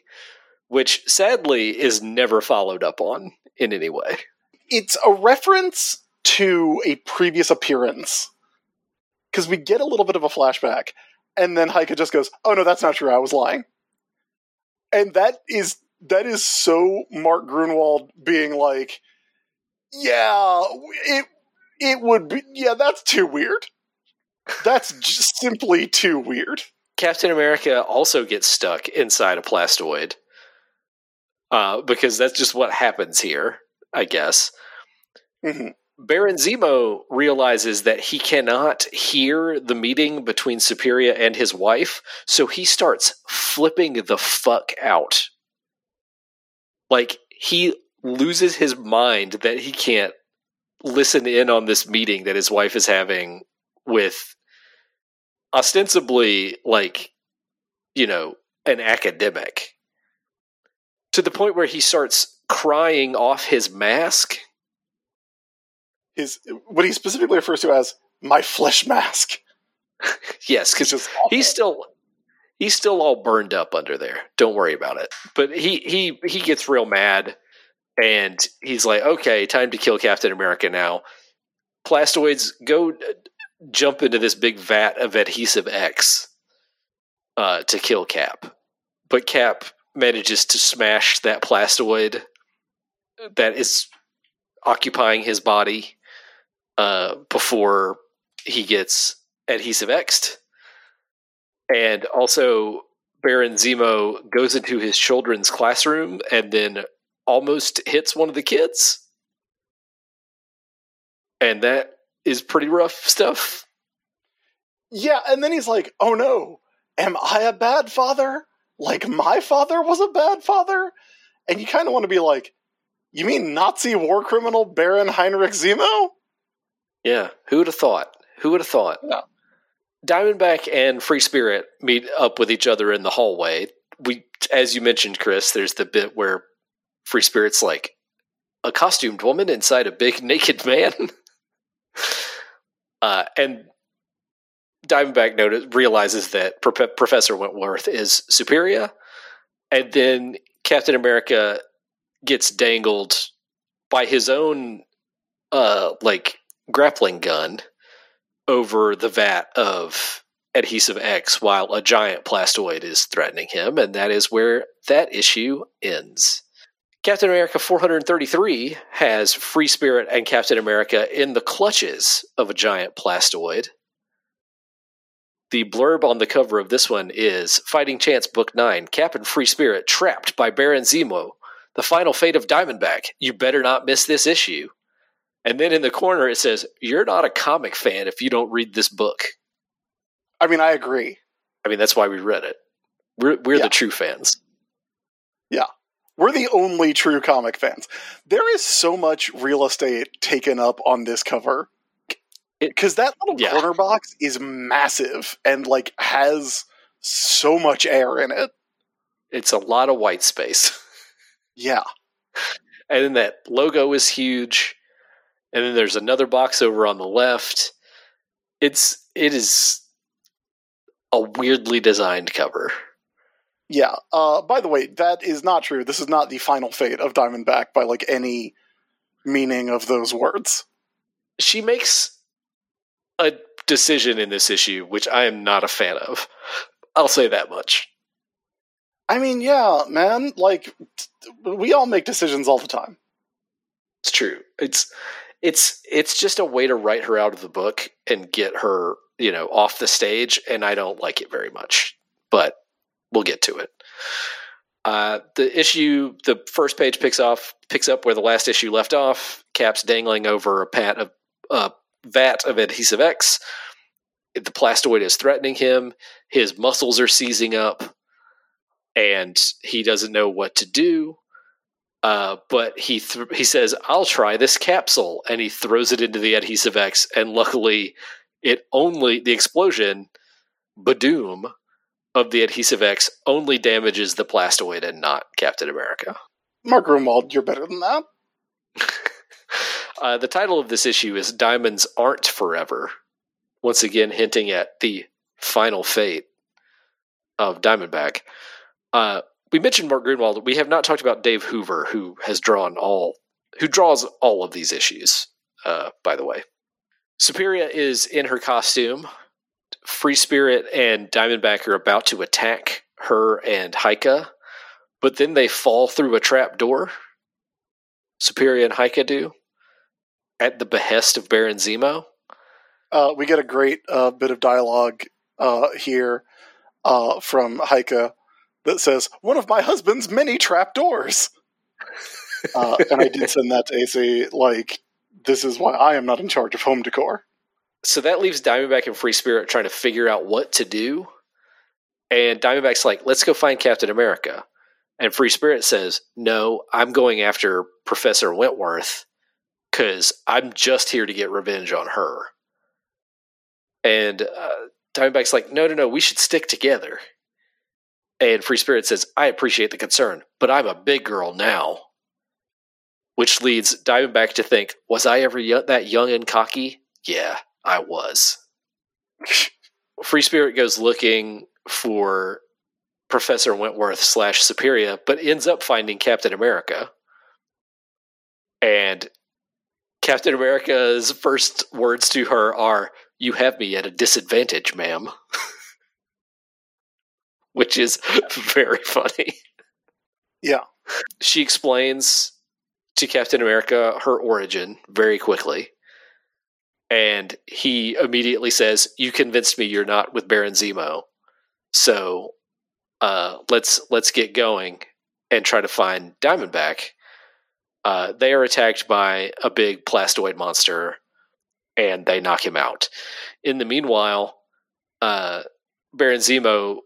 which sadly is never followed up on in any way. It's a reference to a previous appearance because we get a little bit of a flashback, and then Heike just goes, "Oh no, that's not true. I was lying." And that is that is so Mark Gruenwald being like, "Yeah, it it would be. Yeah, that's too weird. That's just simply too weird." Captain America also gets stuck inside a plastoid. Uh, because that's just what happens here, I guess. Mhm. Baron Zemo realizes that he cannot hear the meeting between Superia and his wife, so he starts flipping the fuck out. Like, he loses his mind that he can't listen in on this meeting that his wife is having with ostensibly, like, you know, an academic. To the point where he starts crying off his mask his what he specifically refers to as my flesh mask. yes, because Which is awful. he's still he's still all burned up under there. Don't worry about it. But he he he gets real mad, and he's like, "Okay, time to kill Captain America now." Plastoids go uh, jump into this big vat of adhesive X uh, to kill Cap, but Cap manages to smash that plastoid that is occupying his body uh, before he gets adhesive X'd. And also, Baron Zemo goes into his children's classroom and then almost hits one of the kids. And that is pretty rough stuff. Yeah, and then he's like, "Oh no, am I a bad father? Like my father was a bad father?" And you kind of want to be like, "You mean Nazi war criminal Baron Heinrich Zemo?" Yeah, who would have thought? Who would have thought? Yeah. Diamondback and Free Spirit meet up with each other in the hallway. We, as you mentioned, Chris, there's the bit where Free Spirit's like a costumed woman inside a big naked man, uh, and Diamondback notice, realizes that Pro- Professor Wentworth is Superia, and then Captain America gets dangled by his own, uh, like grappling gun over the vat of adhesive X while a giant plastoid is threatening him, and that is where that issue ends. Captain America 433 has Free Spirit and Captain America in the clutches of a giant plastoid. The blurb on the cover of this one is Fighting Chance Book 9 Cap and Free Spirit trapped by Baron Zemo. The final fate of Diamondback. You better not miss this issue. And then in the corner it says, You're not a comic fan if you don't read this book. I mean, I agree. I mean, that's why we read it. We're, we're Yeah. the true fans. We're the only true comic fans. There is so much real estate taken up on this cover because that little yeah. corner box is massive and like has so much air in it. It's a lot of white space. Yeah, And then that logo is huge. And then there's another box over on the left. It's it is a weirdly designed cover. Yeah. Uh, by the way, that is not true. This is not the final fate of Diamondback by like any meaning of those words. She makes a decision in this issue which I am not a fan of. I'll say that much. I mean, yeah, man. Like we all make decisions all the time. It's true. It's it's it's just a way to write her out of the book and get her, you know, off the stage and I don't like it very much. But we'll get to it. Uh, the issue, the first page picks off, picks up where the last issue left off. Cap's dangling over a pat of a vat of adhesive X. The plastoid is threatening him. His muscles are seizing up, and he doesn't know what to do. Uh, but he th- he says, "I'll try this capsule," and he throws it into the adhesive X. And luckily, it only the explosion, badoom, of the adhesive X only damages the plastoid and not Captain America. Mark Gruenwald, you're better than that. Uh, the title of this issue is "Diamonds Aren't Forever," once again hinting at the final fate of Diamondback. Uh, we mentioned Mark Gruenwald. We have not talked about Dave Hoover, who has drawn all, who draws all of these issues. Uh, by the way, Superia is in her costume. Free Spirit and Diamondback are about to attack her and Heike, but then they fall through a trap door. Superia and Heike do at the behest of Baron Zemo. Uh, we get a great uh, bit of dialogue uh, here uh, from Heike that says, "One of my husband's many trap doors." uh, and I did send that to AC. Like, this is why I am not in charge of home decor. So that leaves Diamondback and Free Spirit trying to figure out what to do. And Diamondback's like, let's go find Captain America. And Free Spirit says, no, I'm going after Professor Wentworth because I'm just here to get revenge on her. And uh, Diamondback's like, no, no, no, we should stick together. And Free Spirit says, I appreciate the concern, but I'm a big girl now. which leads Diamondback to think, was I ever y- that young and cocky? Yeah, I was. Free Spirit goes looking for Professor Wentworth slash Superia, but ends up finding Captain America. And Captain America's first words to her are, You have me at a disadvantage, ma'am. Which is very funny. Yeah. She explains to Captain America her origin very quickly. And he immediately says, You convinced me you're not with Baron Zemo. So uh, let's let's get going and try to find Diamondback. Uh, they are attacked by a big plastoid monster, and they knock him out. In the meanwhile, uh, Baron Zemo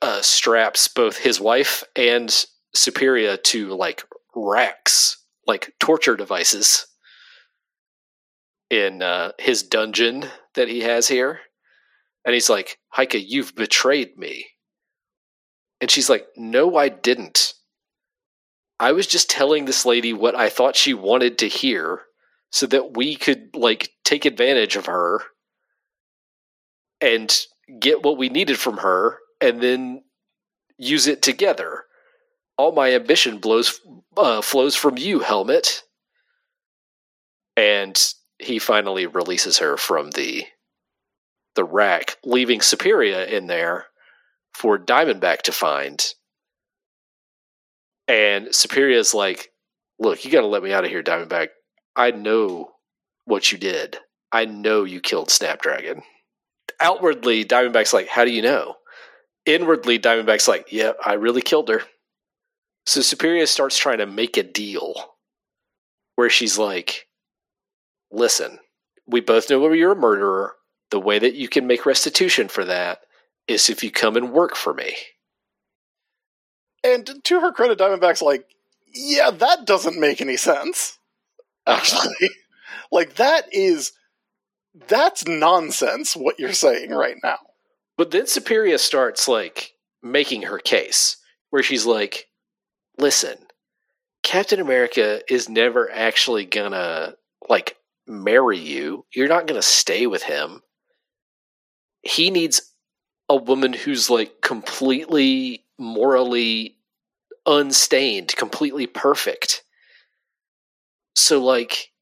uh, straps both his wife and Superia to like racks, like torture devices, in uh, his dungeon that he has here. And he's like, Heike, you've betrayed me. And she's like, No, I didn't. I was just telling this lady what I thought she wanted to hear so that we could, like, take advantage of her and get what we needed from her and then use it together. All my ambition blows, uh, flows from you, Helmut. And he finally releases her from the the rack, leaving Superia in there for Diamondback to find. And Superia's like, look, you got to let me out of here, Diamondback. I know what you did. I know you killed Snapdragon. Outwardly, Diamondback's like, how do you know? Inwardly, Diamondback's like, yeah, I really killed her. So Superior starts trying to make a deal where she's like, listen, we both know you're a murderer. The way that you can make restitution for that is if you come and work for me. And to her credit, Diamondback's like, yeah, that doesn't make any sense. Actually, like that is that's nonsense. What you're saying right now. But then Superia starts like making her case, where she's like, "Listen, Captain America is never actually gonna like marry you. You're not gonna stay with him. He needs a woman who's like completely morally unstained, completely perfect. So, like,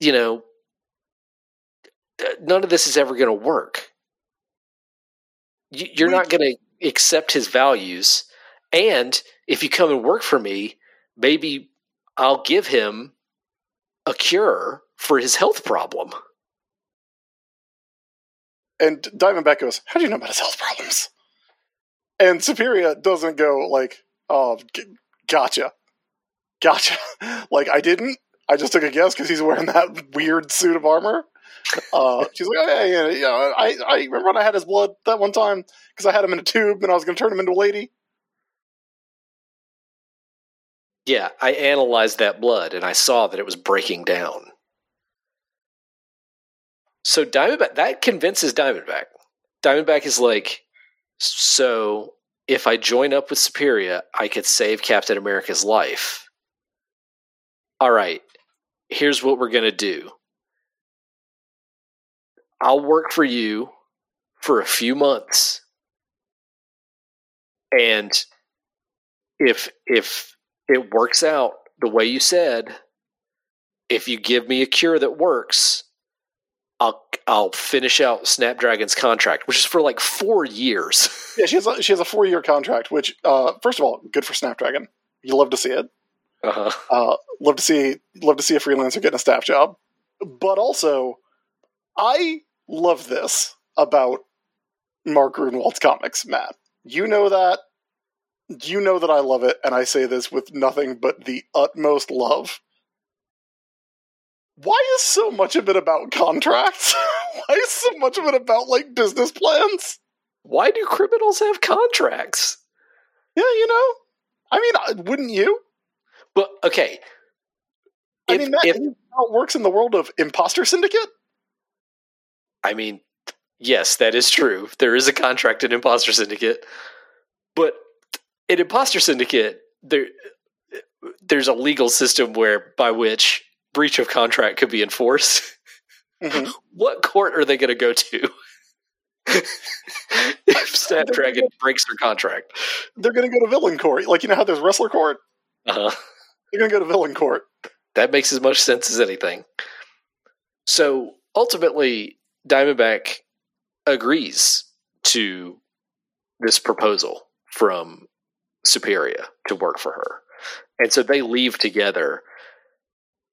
you know, uh, none of this is ever going to work. You're not going to accept his values. And if you come and work for me, maybe I'll give him a cure for his health problem. And Diamondback goes, How do you know about his health problems? And Superia doesn't go like, Oh, g- gotcha. Gotcha. like, I didn't. I just took a guess because he's wearing that weird suit of armor. Uh, she's like, oh, yeah, yeah, yeah. I, I remember when I had his blood that one time because I had him in a tube and I was going to turn him into a lady. Yeah, I analyzed that blood and I saw that it was breaking down. So Diamondback that convinces Diamondback. Diamondback is like, so if I join up with Superia, I could save Captain America's life. All right, here's what we're gonna do. I'll work for you for a few months, and if if it works out the way you said, if you give me a cure that works, I'll I'll finish out Snapdragon's contract, which is for like four years. Yeah, she has a, she has a four year contract. Which, uh, first of all, good for Snapdragon. You love to see it. Uh-huh. Uh, love to see love to see a freelancer getting a staff job. But also, I love this about Mark Gruenwald's comics, Matt. You know that. You know that I love it, and I say this with nothing but the utmost love. Why is so much of it about contracts? Why is so much of it about like business plans? Why do criminals have contracts? Yeah, you know. I mean, wouldn't you? But okay, I If- mean, Matt, if- how it works in the world of imposter syndicate. I mean, yes, that is true. There is a contract in Imposter Syndicate, but in Imposter Syndicate, there there's a legal system where by which breach of contract could be enforced. Mhm. What court are they going to go to if Snapdragon breaks their contract? They're going to go to villain court. Like, you know how there's wrestler court? Uh-huh. They're going to go to villain court. That makes as much sense as anything. So ultimately, Diamondback agrees to this proposal from Superia to work for her. And so they leave together.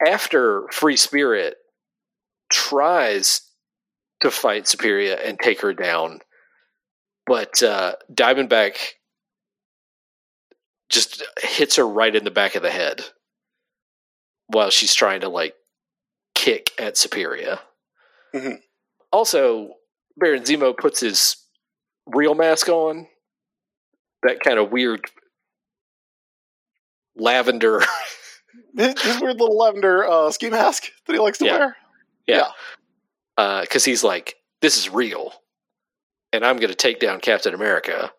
After Free Spirit tries to fight Superia and take her down, but uh, Diamondback just hits her right in the back of the head while she's trying to like kick at Superia. Mhm. Also, Baron Zemo puts his real mask on. That kind of weird lavender. His, his weird little lavender uh, ski mask that he likes to Yeah. wear. yeah. Because he's like, this is real. And I'm going to take down Captain America.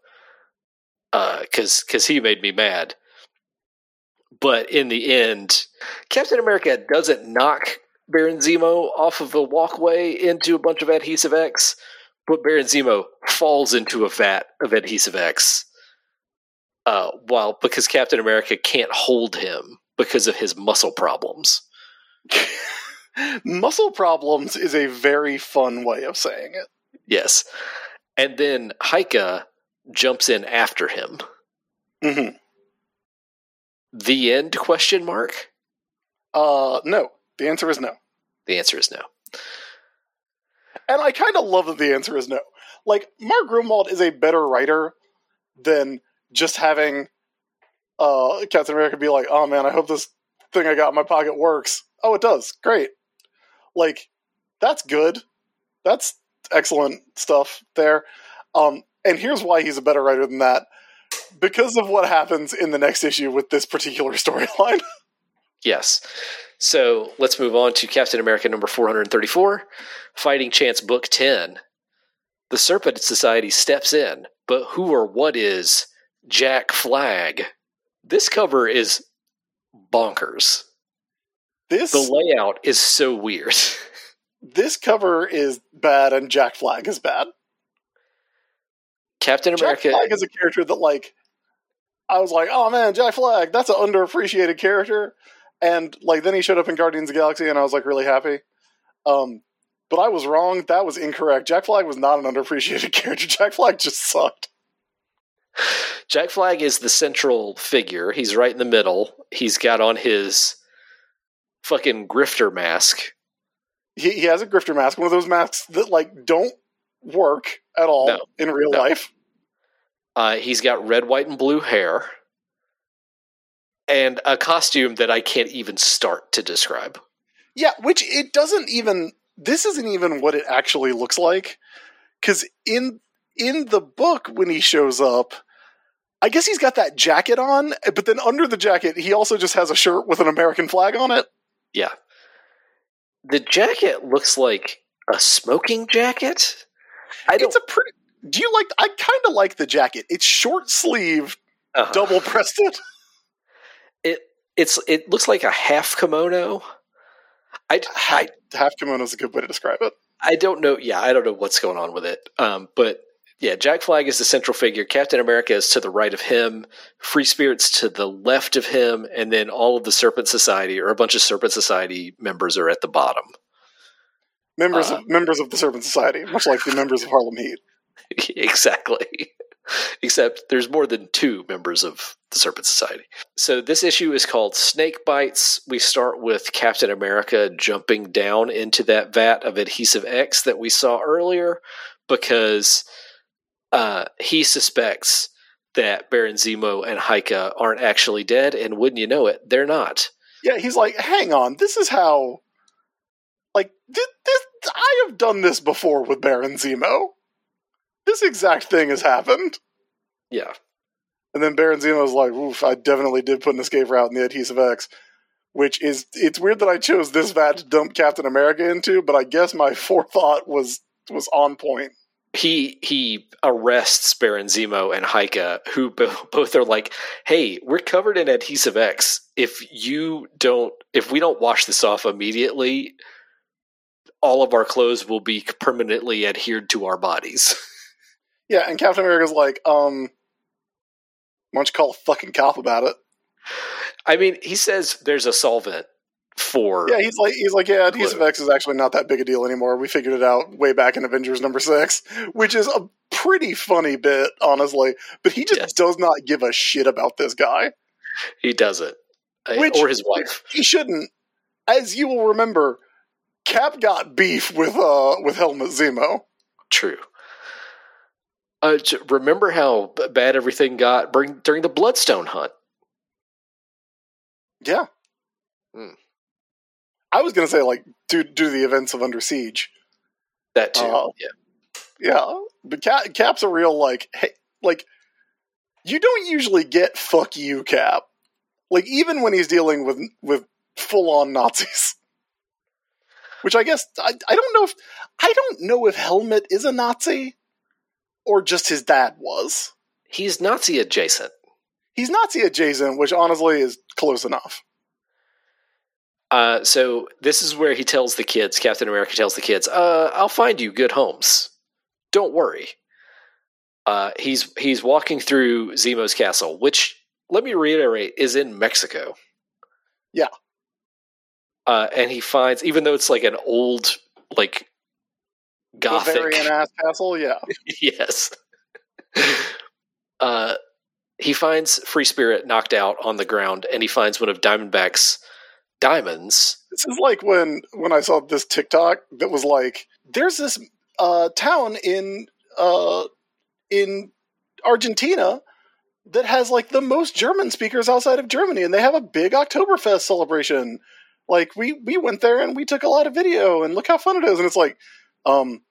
Because cause he made me mad. But in the end, Captain America doesn't knock Baron Zemo off of a walkway into a bunch of Adhesive X, but Baron Zemo falls into a vat of Adhesive X. Uh, while because Captain America can't hold him because of his muscle problems. Muscle problems is a very fun way of saying it. Yes. And then Heike jumps in after him. hmm The end question mark? Uh, no. The answer is no. The answer is no. And I kind of love that the answer is no. Like, Mark Gruenwald is a better writer than just having uh, Captain America be like, oh man, I hope this thing I got in my pocket works. Oh, it does. Great. Like, that's good. That's excellent stuff there. Um, and here's why he's a better writer than that because of what happens in the next issue with this particular storyline. Yes. So let's move on to Captain America number 434, Fighting Chance Book 10. The Serpent Society steps in, but who or what is Jack Flag? This cover is bonkers. this The layout is so weird. this cover is bad, and Jack Flag is bad. Captain Jack America. Flag is a character that like I was like, oh man, Jack Flag, that's an underappreciated character. And like then he showed up in Guardians of the Galaxy and I was like really happy. Um but I was wrong. That was incorrect. Jack Flag was not an underappreciated character. Jack Flag just sucked. Jack Flag is the central figure. He's right in the middle. He's got on his fucking grifter mask. He, he has a grifter mask, one of those masks that like don't work at all No. in real No. life. Uh, he's got red, white, and blue hair. And a costume that I can't even start to describe. Yeah, which it doesn't even this isn't even what it actually looks like cuz in in the book when he shows up I guess he's got that jacket on, but then under the jacket he also just has a shirt with an American flag on it. Yeah. The jacket looks like a smoking jacket. I don't It's a pretty Do you like I kind of like the jacket. It's short sleeve, uh-huh. double breasted. It it's it looks like a half kimono. I, I Half kimono is a good way to describe it. I don't know. Yeah, I don't know what's going on with it. Um, but yeah, Jack Flag is the central figure. Captain America is to the right of him. Free Spirit's to the left of him, and then all of the Serpent Society or a bunch of Serpent Society members are at the bottom. Members Uh, of members of the Serpent Society, much like the members of Harlem Heat. exactly. Except there's more than two members of the Serpent Society. So this issue is called Snake Bites. We start with Captain America jumping down into that vat of adhesive X that we saw earlier because uh, he suspects that Baron Zemo and Heike aren't actually dead, and wouldn't you know it, they're not. Yeah, he's like, hang on, this is how. Like, this, this, I have done this before with Baron Zemo. This exact thing has happened. Yeah. And then Baron Zemo's like, oof, I definitely did put an escape route in the Adhesive X. Which is, it's weird that I chose this vat to dump Captain America into, but I guess my forethought was was on point. He he arrests Baron Zemo and Heike, who bo- both are like, "Hey, we're covered in adhesive X. If you don't, if we don't wash this off immediately, all of our clothes will be permanently adhered to our bodies." Yeah, and Captain America's like, um, why don't you call a fucking cop about it? I mean, he says there's a solvent for Yeah, he's like, he's like, yeah, adhesive X is actually not that big a deal anymore. We figured it out way back in Avengers number six, which is a pretty funny bit, honestly. But he just Yes. does not give a shit about this guy. he doesn't, Which- or his wife. He shouldn't. As you will remember, Cap got beef with uh with Helmut Zemo. True. Uh, remember how bad everything got during, during the Bloodstone hunt? Yeah. Hmm. I was gonna say like due due to the events of Under Siege. That too. Oh. yeah. Yeah, but Cap, Cap's a real like, hey, like you don't usually get "fuck you" Cap. Like even when he's dealing with with full on Nazis, which I guess I, I don't know if I don't know if Helmut is a Nazi or just his dad was. He's Nazi adjacent. He's Nazi adjacent, which honestly is close enough. Uh, so this is where he tells the kids, Captain America tells the kids, uh, "I'll find you good homes. Don't worry." Uh, he's he's walking through Zemo's castle, which let me reiterate is in Mexico. Yeah. Uh, and he finds, even though it's like an old, like gothic, Bavarian ass castle, yeah. yes. uh, he finds Free Spirit knocked out on the ground, and he finds one of Diamondback's diamonds. This is like when when I saw this TikTok that was like, "There's this uh, town in uh, in Argentina that has like the most German speakers outside of Germany, and they have a big Oktoberfest celebration. Like we we went there and we took a lot of video, and look how fun it is. And it's like, um,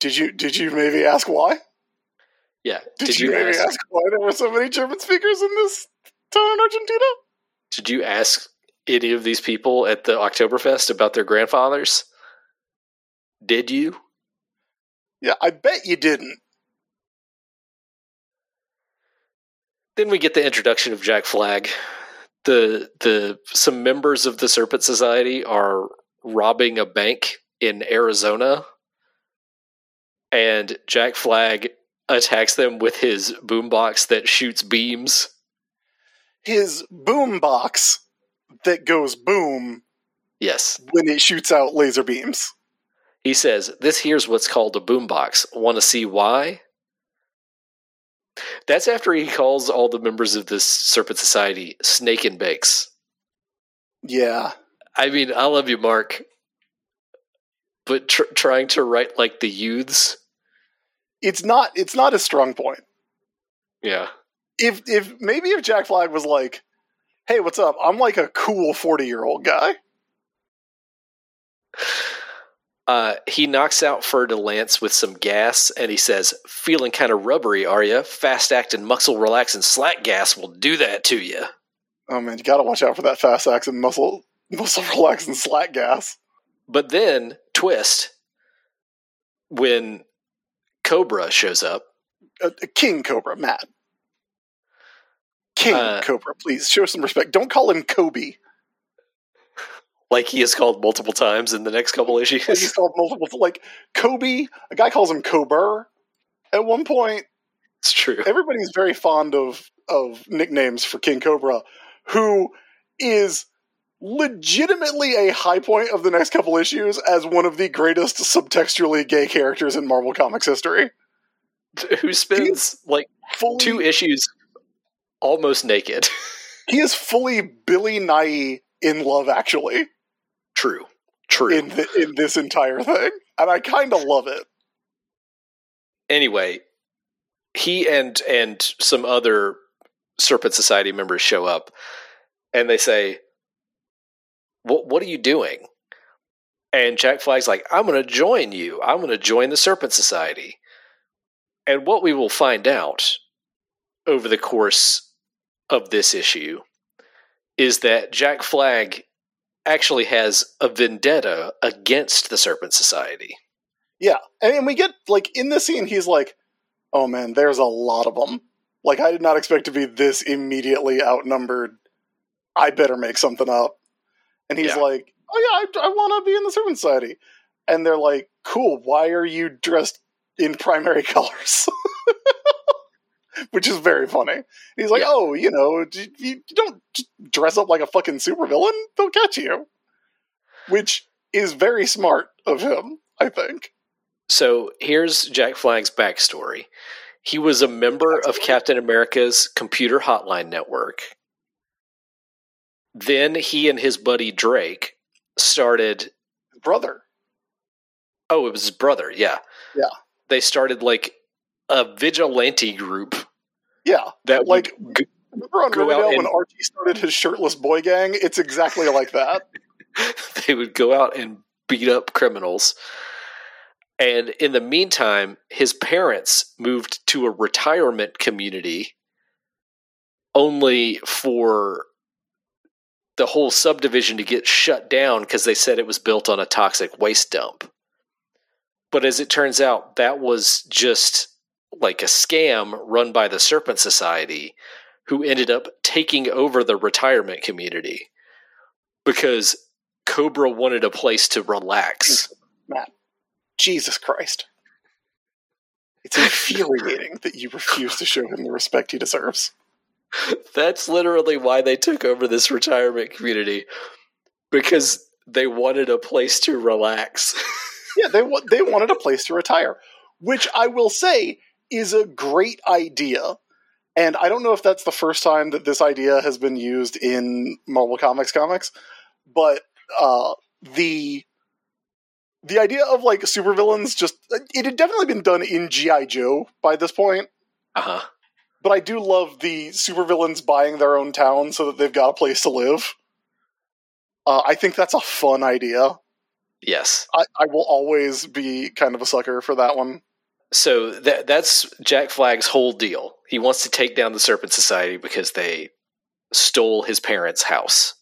did you did you maybe ask why? Yeah. Did, you, maybe ask? why there were so many German speakers in this town in Argentina? Did you ask any of these people at the Oktoberfest about their grandfathers? Did you? Yeah, I bet you didn't. Then we get the introduction of Jack Flag. The the some members of the Serpent Society are robbing a bank in Arizona, and Jack Flag attacks them with his boombox that shoots beams. His boom box that goes boom Yes, when it shoots out laser beams. he says this here's what's called a boombox. Want to see why? That's after he calls all the members of this Serpent Society snake and bakes. Yeah. I mean, I love you, Mark, but tr- trying to write like the youths, It's not it's not a strong point. yeah, If if maybe if Jack Flag was like, "Hey, what's up? I'm like a cool 40-year-old guy." uh, he knocks out Fer de Lance with some gas, and he says, "Feeling kind of rubbery, are you? Fast acting, muscle relaxing slack gas will do that to you." Oh man, you got to watch out for that fast acting, muscle muscle relaxing slack gas. But then twist when Cobra shows up. Uh, King Cobra, Matt. King Uh, Cobra, please show some respect. Don't call him Kobe. Like he is called multiple times in the next couple Like he's called multiple like Kobe. A guy calls him Cobra. At one point, It's true. everybody's very fond of of nicknames for King Cobra, who is legitimately a high point of the next couple issues as one of the greatest subtextually gay characters in Marvel Comics history. Who spends like Fully, two issues almost naked. he is fully Bill Nighy in Love Actually True. True. in the, in this entire thing, and I kind of love it. anyway, he and and some other Serpent Society members show up, and they say, "What what are you doing?" And Jack Flag's like, "I'm going to join you. I'm going to join the Serpent Society." And what we will find out over the course of this issue is that Jack Flag actually has a vendetta against the Serpent Society. Yeah, and, we get like in this scene, he's like, "Oh man, there's a lot of them. Like I did not expect to be this immediately outnumbered. I better make something up." And he's Yeah. like, "Oh yeah, I, I want to be in the Serpent Society." And they're like, "Cool. Why are you dressed in primary colors?" Which is very funny. He's like, Yeah. "Oh, you know, you you don't dress up like a fucking supervillain; they'll catch you." Which is very smart of him, I think. So here's Jack Flag's backstory. He was a member of Captain America's computer hotline network. Then he and his buddy Drake started. Brother, Oh, it was his brother. Yeah. Yeah. They started like a vigilante group yeah, that Like- g- Remember on Riverdale when Archie started his shirtless boy gang? It's exactly like that. they would go out and beat up criminals. And in the meantime, his parents moved to a retirement community only for the whole subdivision to get shut down because they said it was built on a toxic waste dump. But as it turns out, that was just like a scam run by the Serpent Society, who ended up taking over the retirement community because Cobra wanted a place to relax. Matt, Jesus Christ. It's infuriating that you refuse to show him the respect he deserves. That's literally why they took over this retirement community because they wanted a place to relax. Yeah, they wa- they wanted a place to retire, which I will say is a great idea. And I don't know if that's the first time that this idea has been used in Marvel Comics comics, but uh, the the idea of like supervillains just it had definitely been done in GI Joe by this point. Uh-huh. But I do love the supervillains buying their own town so that they've got a place to live. Uh, I think that's a fun idea. Yes. I, I will always be kind of a sucker for that one. So that that's Jack Flag's whole deal. He wants to take down the Serpent Society because they stole his parents' house.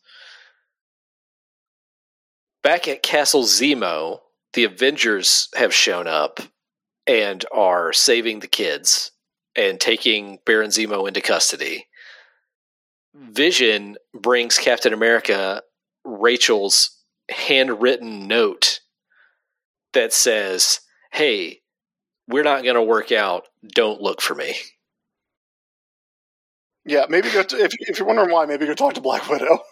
Back at Castle Zemo, the Avengers have shown up and are saving the kids and taking Baron Zemo into custody. Vision brings Captain America Rachel's handwritten note that says, Hey, we're not going to work out. Don't look for me. Yeah, maybe go to, if, if you're wondering why, maybe go talk to Black Widow.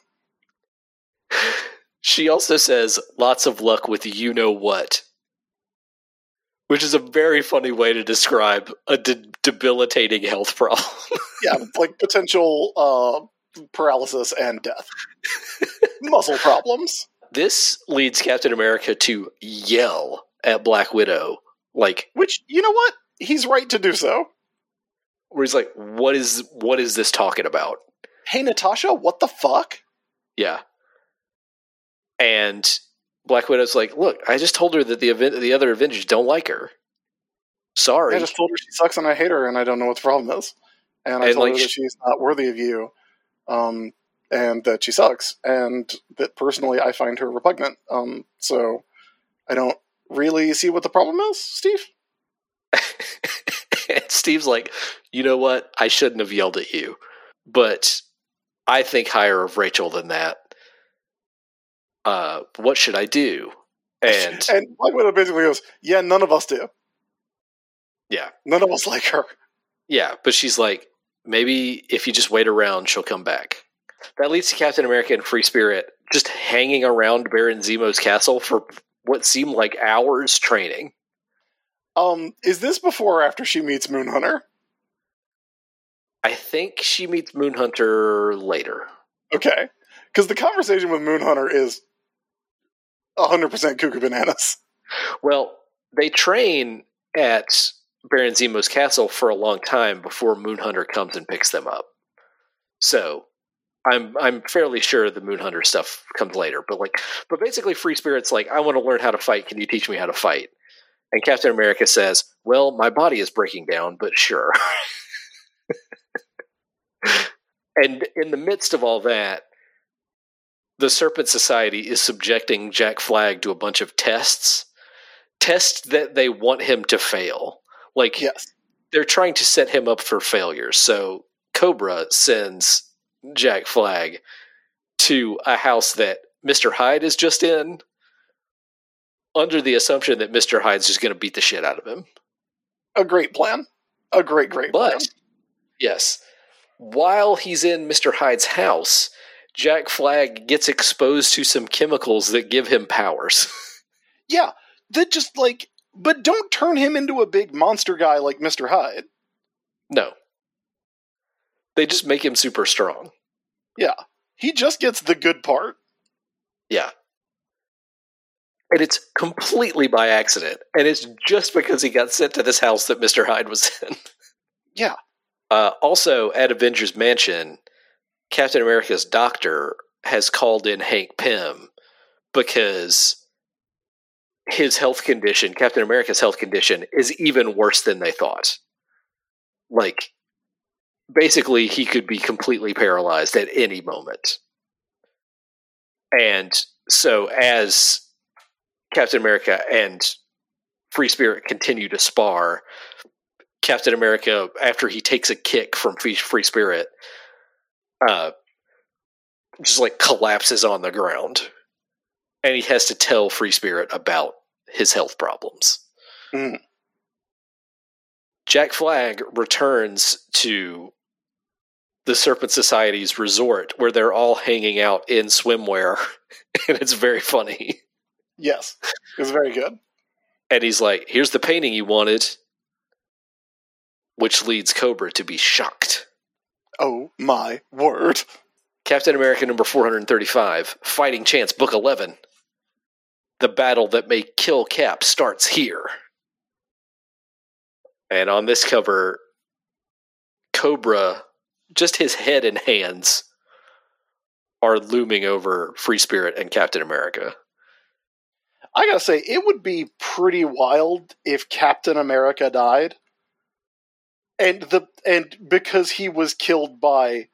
She also says, lots of luck with you know what, which is a very funny way to describe a de- debilitating health problem. Yeah, like potential uh, paralysis and death. Muscle problems. this leads Captain America to yell at Black Widow, like, Which, you know what? He's right to do so. where he's like, what is, what is this talking about? Hey, Natasha, what the fuck? Yeah. And Black Widow's like, look, I just told her that the event, the other Avengers don't like her. Sorry. I just told her she sucks and I hate her and I don't know what the problem is. And I And, told like, her that she's not worthy of you. Um, and that she sucks. And that personally I find her repugnant. Um, so I don't really see what the problem is, Steve. and Steve's like, you know what? I shouldn't have yelled at you, but I think higher of Rachel than that. Uh, what should I do? And And Black Widow basically goes, Yeah, none of us do. yeah, None of us like her. yeah, but she's like, maybe if you just wait around, she'll come back. That leads to Captain America and Free Spirit just hanging around Baron Zemo's castle for what seemed like hours training. Um, is this before or after she meets Moonhunter? I think she meets Moonhunter later. Okay. Because the conversation with Moonhunter is 100% cuckoo bananas. Well, they train at Baron Zemo's castle for a long time before Moonhunter comes and picks them up. So I'm I'm fairly sure the Moonhunter stuff comes later. But like but basically Free Spirit's like, I want to learn how to fight. Can you teach me how to fight? And Captain America says, Well, my body is breaking down, but sure. and in the midst of all that, the Serpent Society is subjecting Jack Flag to a bunch of tests tests that they want him to fail. Like Yes. they're trying to set him up for failure. So Cobra sends Jack Flag to a house that Mr. Hyde is just in under the assumption that Mr. Hyde's just going to beat the shit out of him. A great plan. A great, great plan. Yes, while he's in Mr. Hyde's house, Jack Flag gets exposed to some chemicals that give him powers. Yeah, that just like, but don't turn him into a big monster guy like Mr. Hyde. no. They just make him super strong. Yeah, he just gets the good part. Yeah. And it's completely by accident. And it's just because he got sent to this house that Mr. Hyde was in. Yeah. Uh, also, at Avengers Mansion, Captain America's doctor has called in Hank Pym because his health condition, Captain America's health condition, is even worse than they thought. Like, basically, he could be completely paralyzed at any moment. And so, as Captain America and Free Spirit continue to spar, Captain America, after he takes a kick from Free, Spirit, uh, just like collapses on the ground. And he has to tell Free Spirit about his health problems. Mm. Jack Flag returns to the Serpent Society's resort where they're all hanging out in swimwear, and it's very funny. Yes, it's very good. And he's like, Here's the painting you wanted, which leads Cobra to be shocked. Oh my word. Captain America number 435, Fighting Chance, Book 11. The battle that may kill Cap starts here. And on this cover, Cobra, just his head and hands, are looming over Free Spirit and Captain America. I gotta say, it would be pretty wild if Captain America died, and the and because he was killed by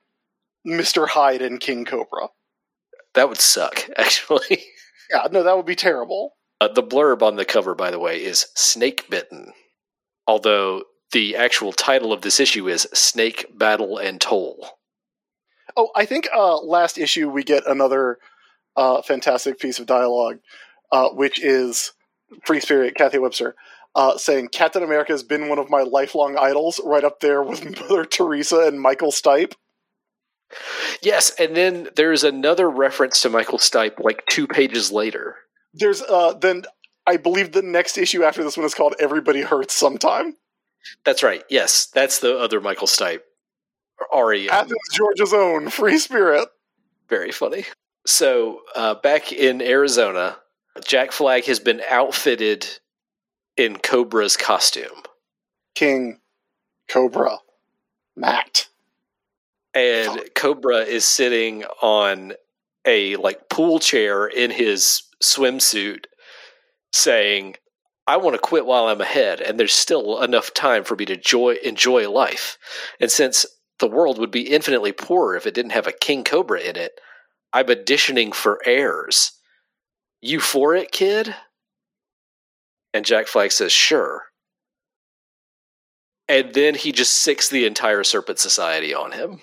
Mister Hyde and King Cobra. That would suck, actually. Yeah, no, that would be terrible. Uh, the blurb on the cover, by the way, is Snake Bitten. Although the actual title of this issue is Snake Battle and Toll. Oh, I think uh, last issue we get another uh, fantastic piece of dialogue, uh, which is Free Spirit Cathy Webster uh, saying Captain America has been one of my lifelong idols, right up there with Mother Teresa and Michael Stipe. Yes, and then there's another reference to Michael Stipe like two pages later. There's uh, then I believe the next issue after this one is called Everybody Hurts Sometime. That's right. Yes, that's the other Michael Stipe. Ari. Athens, Georgia's own Free Spirit. Very funny. So, uh, back in Arizona, Jack Flag has been outfitted in Cobra's costume. King Cobra Matt. and Cobra is sitting on a like pool chair in his swimsuit saying, I want to quit while I'm ahead, and there's still enough time for me to joy, enjoy life. And since the world would be infinitely poorer if it didn't have a King Cobra in it, I'm auditioning for heirs. You for it, kid? And Jack Flag says, Sure. And then he just sicks the entire Serpent Society on him.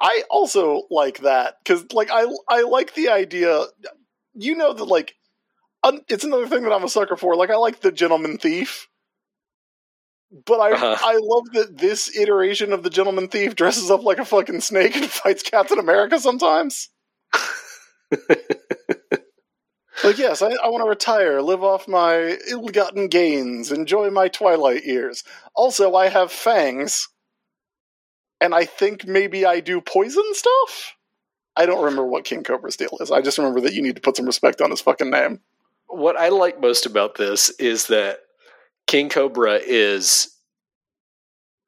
I also like that because, like, I I like the idea. You know that, like, it's another thing that I'm a sucker for. Like, I like the gentleman thief, but I Uh-huh. I love that this iteration of the gentleman thief dresses up like a fucking snake and fights Captain America sometimes. like, yes, I, I want to retire, live off my ill-gotten gains, enjoy my twilight years. Also, I have fangs and I think maybe I do poison stuff. I don't remember what King Cobra's deal is. I just remember that you need to put some respect on his fucking name. What I like most about this is that King Cobra is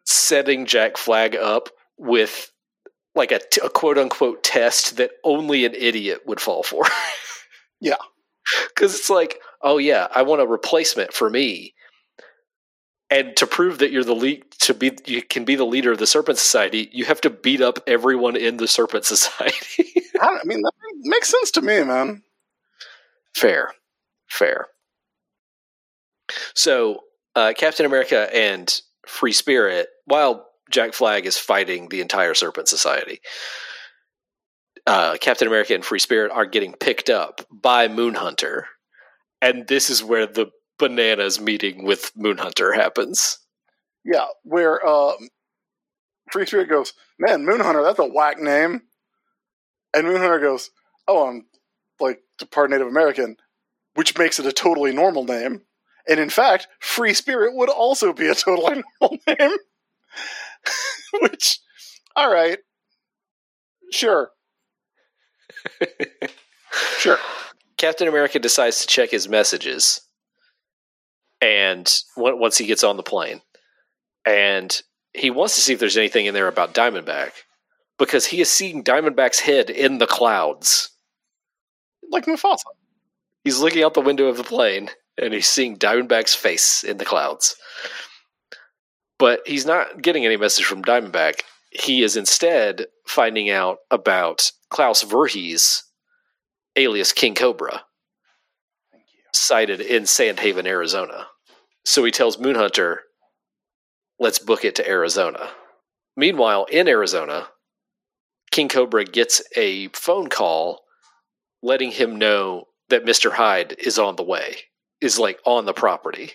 setting Jack Flag up with like a, t- a quote unquote test that only an idiot would fall for. Yeah. Because it's like, oh, yeah, I want a replacement for me. And to prove that you're the lead, to be, you can be the leader of the Serpent Society, you have to beat up everyone in the Serpent Society. I, I mean, that makes sense to me, man. Fair. Fair. So uh, Captain America and Free Spirit, while Jack Flag is fighting the entire Serpent Society, uh, Captain America and Free Spirit are getting picked up by Moonhunter, and this is where the bananas meeting with Moonhunter happens. Yeah, where uh, Free Spirit goes, man, Moonhunter, that's a whack name. And Moonhunter goes, oh, I'm like part Native American, which makes it a totally normal name. And in fact, Free Spirit would also be a totally normal name. which, all right, sure. sure. Captain America decides to check his messages, and once he gets on the plane, and he wants to see if there's anything in there about Diamondback because he is seeing Diamondback's head in the clouds, like Mufasa. He's looking out the window of the plane and he's seeing Diamondback's face in the clouds. But he's not getting any message from Diamondback. He is instead finding out about Klaus Voorhees, alias King Cobra, sighted in Sandhaven, Arizona. So he tells Moonhunter, let's book it to Arizona. Meanwhile, in Arizona, King Cobra gets a phone call letting him know that Mr. Hyde is on the way, is like on the property.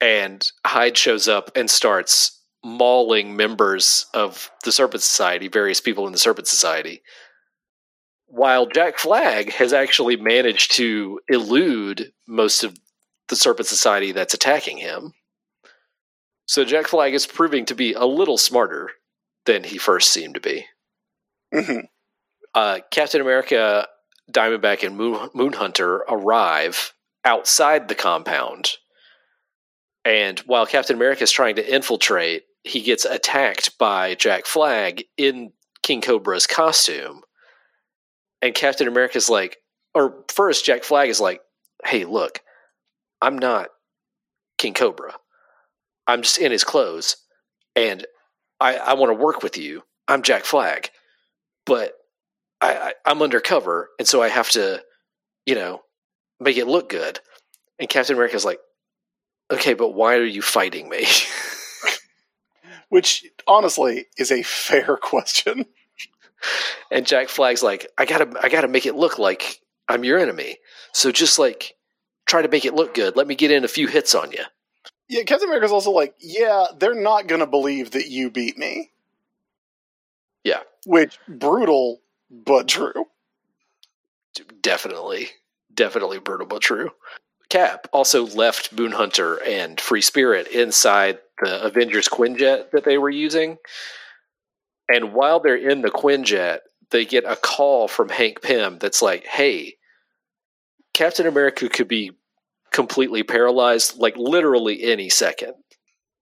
And Hyde shows up and starts mauling members of the Serpent Society, various people in the Serpent Society, while Jack Flag has actually managed to elude most of the Serpent Society that's attacking him. So Jack Flag is proving to be a little smarter than he first seemed to be. Mm-hmm. Uh, Captain America, Diamondback, and Moon, Moonhunter arrive outside the compound. And while Captain America is trying to infiltrate, he gets attacked by Jack Flag in King Cobra's costume. And Captain America's like, or first, Jack Flag is like, hey, look, I'm not King Cobra. I'm just in his clothes. And I, I want to work with you. I'm Jack Flag. But I, I, I'm undercover. And so I have to, you know, make it look good. And Captain America's like, okay, but why are you fighting me? Which honestly is a fair question. And Jack Flag's like, I gotta, I gotta make it look like I'm your enemy. So just like try to make it look good. Let me get in a few hits on you. Yeah, Captain America's also like, yeah, they're not gonna believe that you beat me. Yeah, which brutal but true. Definitely, definitely brutal but true. Cap also left Moonhunter and Free Spirit inside the Avengers Quinjet that they were using. And while they're in the Quinjet, they get a call from Hank Pym that's like, hey, Captain America could be completely paralyzed, like literally any second,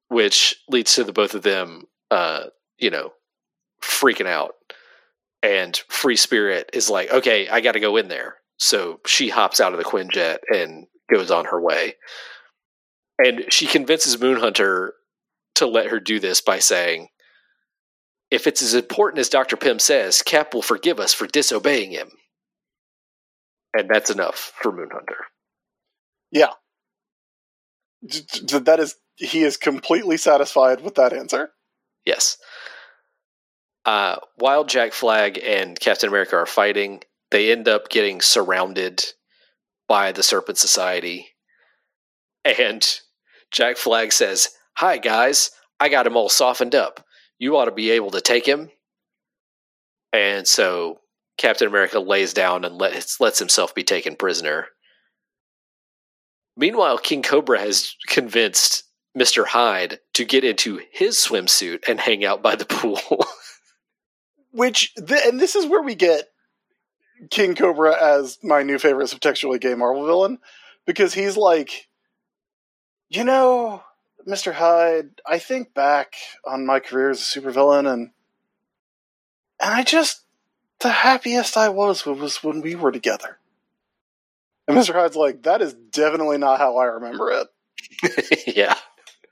which leads to the both of them, uh, you know, freaking out. And Free Spirit is like, okay, I got to go in there. So she hops out of the Quinjet and goes on her way. And she convinces Moonhunter to let her do this by saying, if it's as important as Dr. Pym says, Cap will forgive us for disobeying him. And that's enough for Moonhunter. Yeah. That is, he is completely satisfied with that answer. Yes. Uh, while Jack Flag and Captain America are fighting, they end up getting surrounded by the Serpent Society. And Jack Flag says, Hi, guys. I got him all softened up. You ought to be able to take him. And so Captain America lays down and lets, lets himself be taken prisoner. Meanwhile, King Cobra has convinced Mr. Hyde to get into his swimsuit and hang out by the pool. Which, th- and this is where we get King Cobra as my new favorite subtextually gay Marvel villain, because he's like, you know, Mr. Hyde, I think back on my career as a supervillain, and and I just the happiest I was was when we were together. And Mr. Hyde's like, that is definitely not how I remember it. yeah.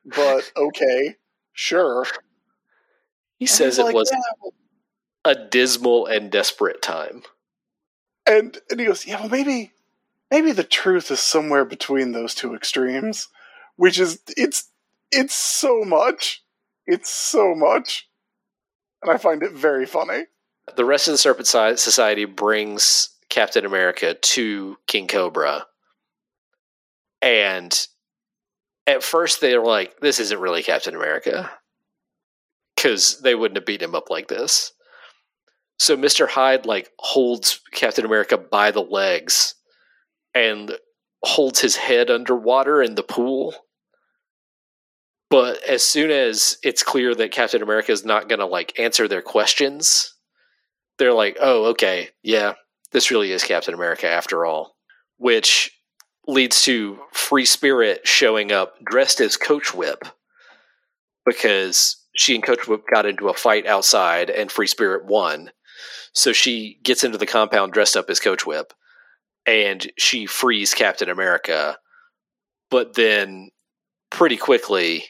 But okay, sure. He and says it like, was yeah. A dismal and desperate time. And and he goes, Yeah, well maybe maybe the truth is somewhere between those two extremes, which is it's it's so much. It's so much. And I find it very funny. The rest of the Serpent Society brings Captain America to King Cobra. And at first they're like, this isn't really Captain America. Because they wouldn't have beat him up like this. So Mr. Hyde like holds Captain America by the legs and holds his head underwater in the pool. But as soon as it's clear that Captain America is not going to like answer their questions, they're like, "Oh, okay, yeah, this really is Captain America after all." Which leads to Free Spirit showing up dressed as Coach Whip because she and Coach Whip got into a fight outside and Free Spirit won. So she gets into the compound dressed up as Coach Whip and she frees Captain America. But then pretty quickly,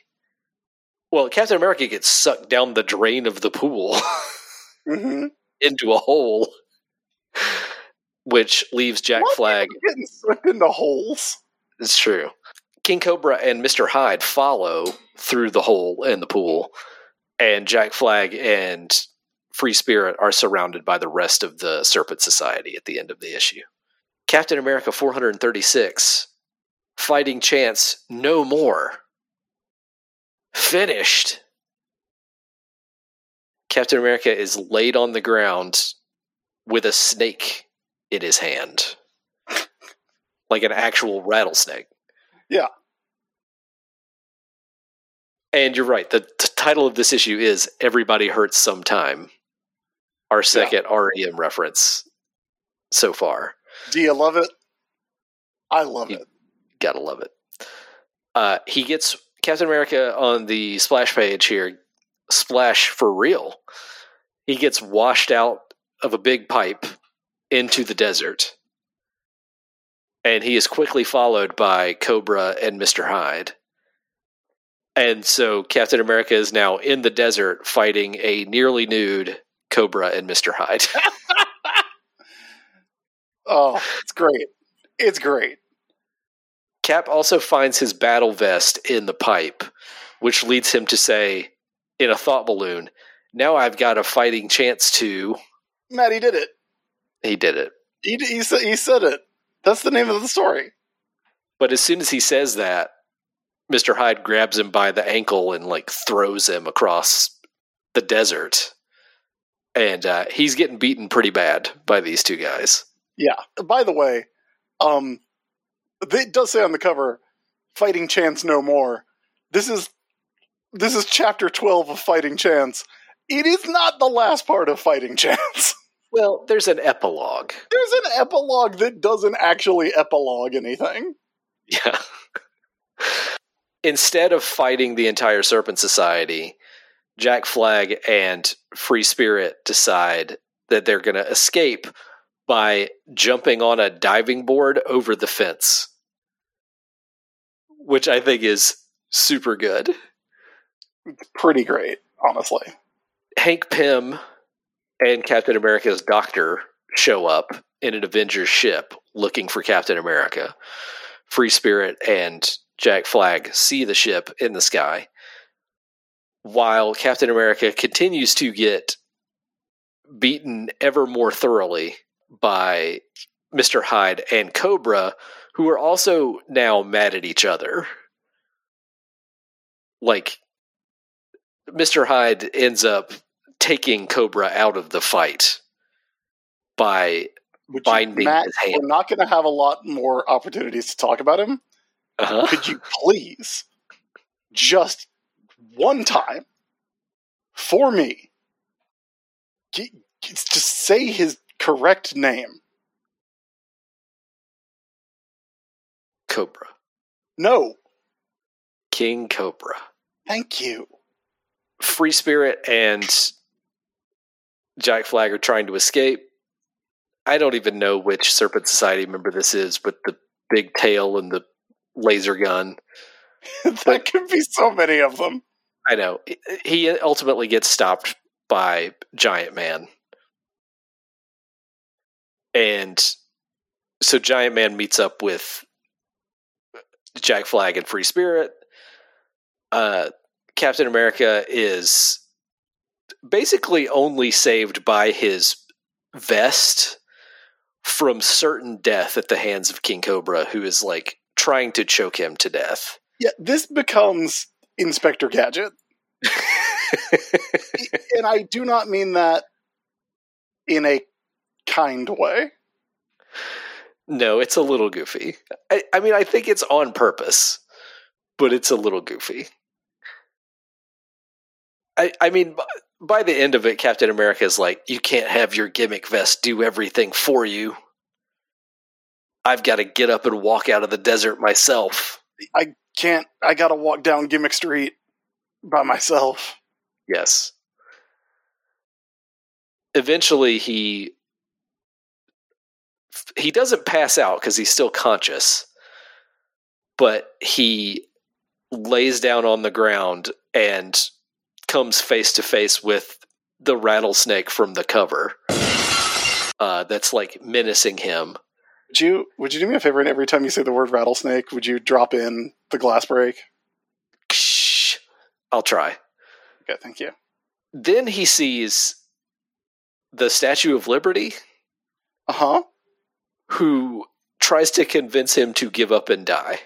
well, Captain America gets sucked down the drain of the pool Mm-hmm. into a hole, which leaves Jack Flag. getting sucked into holes. It's true. King Cobra and Mr. Hyde follow through the hole in the pool, and Jack Flag and Free Spirit are surrounded by the rest of the Serpent Society at the end of the issue. Captain America 436, Fighting Chance No More. Finished. Captain America is laid on the ground with a snake in his hand. Like an actual rattlesnake. Yeah. And you're right. The, the title of this issue is Everybody Hurts Sometime. Our second REM reference so far. Do you love it? I love it. Gotta love it. Uh, he gets Captain America on the splash page here. Splash for real. He gets washed out of a big pipe into the desert. And he is quickly followed by Cobra and Mr. Hyde. And so Captain America is now in the desert fighting a nearly nude Cobra and Mr. Hyde. Oh, it's great. It's great. Cap also finds his battle vest in the pipe, which leads him to say, in a thought balloon, Now I've got a fighting chance to. Matt, he did it. He did it. He, he, said, he said it. That's the name of the story. But as soon as he says that, Mr. Hyde grabs him by the ankle and like throws him across the desert. And uh, he's getting beaten pretty bad by these two guys. Yeah. By the way, um, it does say on the cover, "Fighting Chance No More." This is this is chapter twelve of Fighting Chance. It is not the last part of Fighting Chance. Well, there's an epilogue. There's an epilogue that doesn't actually epilogue anything. Yeah. Instead of fighting the entire Serpent Society, Jack Flag and Free Spirit decide that they're going to escape by jumping on a diving board over the fence, which I think is super good. Pretty great, honestly. Hank Pym and Captain America's doctor show up in an Avengers ship looking for Captain America. Free Spirit and Jack Flag see the ship in the sky, while Captain America continues to get beaten ever more thoroughly by Mr. Hyde and Cobra, who are also now mad at each other. Like, Mr. Hyde ends up taking Cobra out of the fight by Would Binding you, Matt, his hand. we're not going to have a lot more opportunities to talk about him. uh Could you please, just one time, for me, g- just say his correct name? Cobra. No, King Cobra. thank you. Free Spirit and Jack Flag are trying to escape. I don't even know which Serpent Society member this is with the big tail and the laser gun. that could be so many of them. I know. He ultimately gets stopped by Giant Man. And so Giant Man meets up with Jack Flag and Free Spirit. Uh, Captain America is basically only saved by his vest from certain death at the hands of King Cobra, who is like trying to choke him to death. Yeah, this becomes Inspector Gadget. and I do not mean that in a kind way. No, it's a little goofy. I, I mean, I think it's on purpose, but it's a little goofy. I, I mean, b- by the end of it, Captain America is like, you can't have your gimmick vest do everything for you. I've got to get up and walk out of the desert myself. I can't, I gotta walk down Gimmick Street by myself. Yes. Eventually, he he doesn't pass out because he's still conscious, but he lays down on the ground and comes face to face with the rattlesnake from the cover. Uh, that's like menacing him. Would you, would you do me a favor and every time you say the word rattlesnake, would you drop in the glass break? I'll try. Okay, thank you. Then he sees the Statue of Liberty, Uh huh. who tries to convince him to give up and die.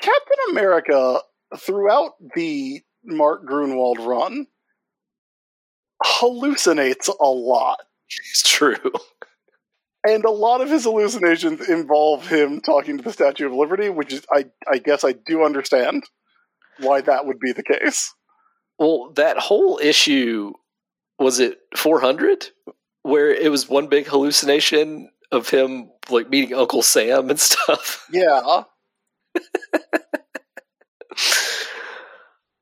Captain America, throughout the Mark Gruenwald run, hallucinates a lot. It's true. And a lot of his hallucinations involve him talking to the Statue of Liberty, which is, I, I guess I do understand why that would be the case. Well, that whole issue was it 400 where it was one big hallucination of him like meeting Uncle Sam and stuff. Yeah.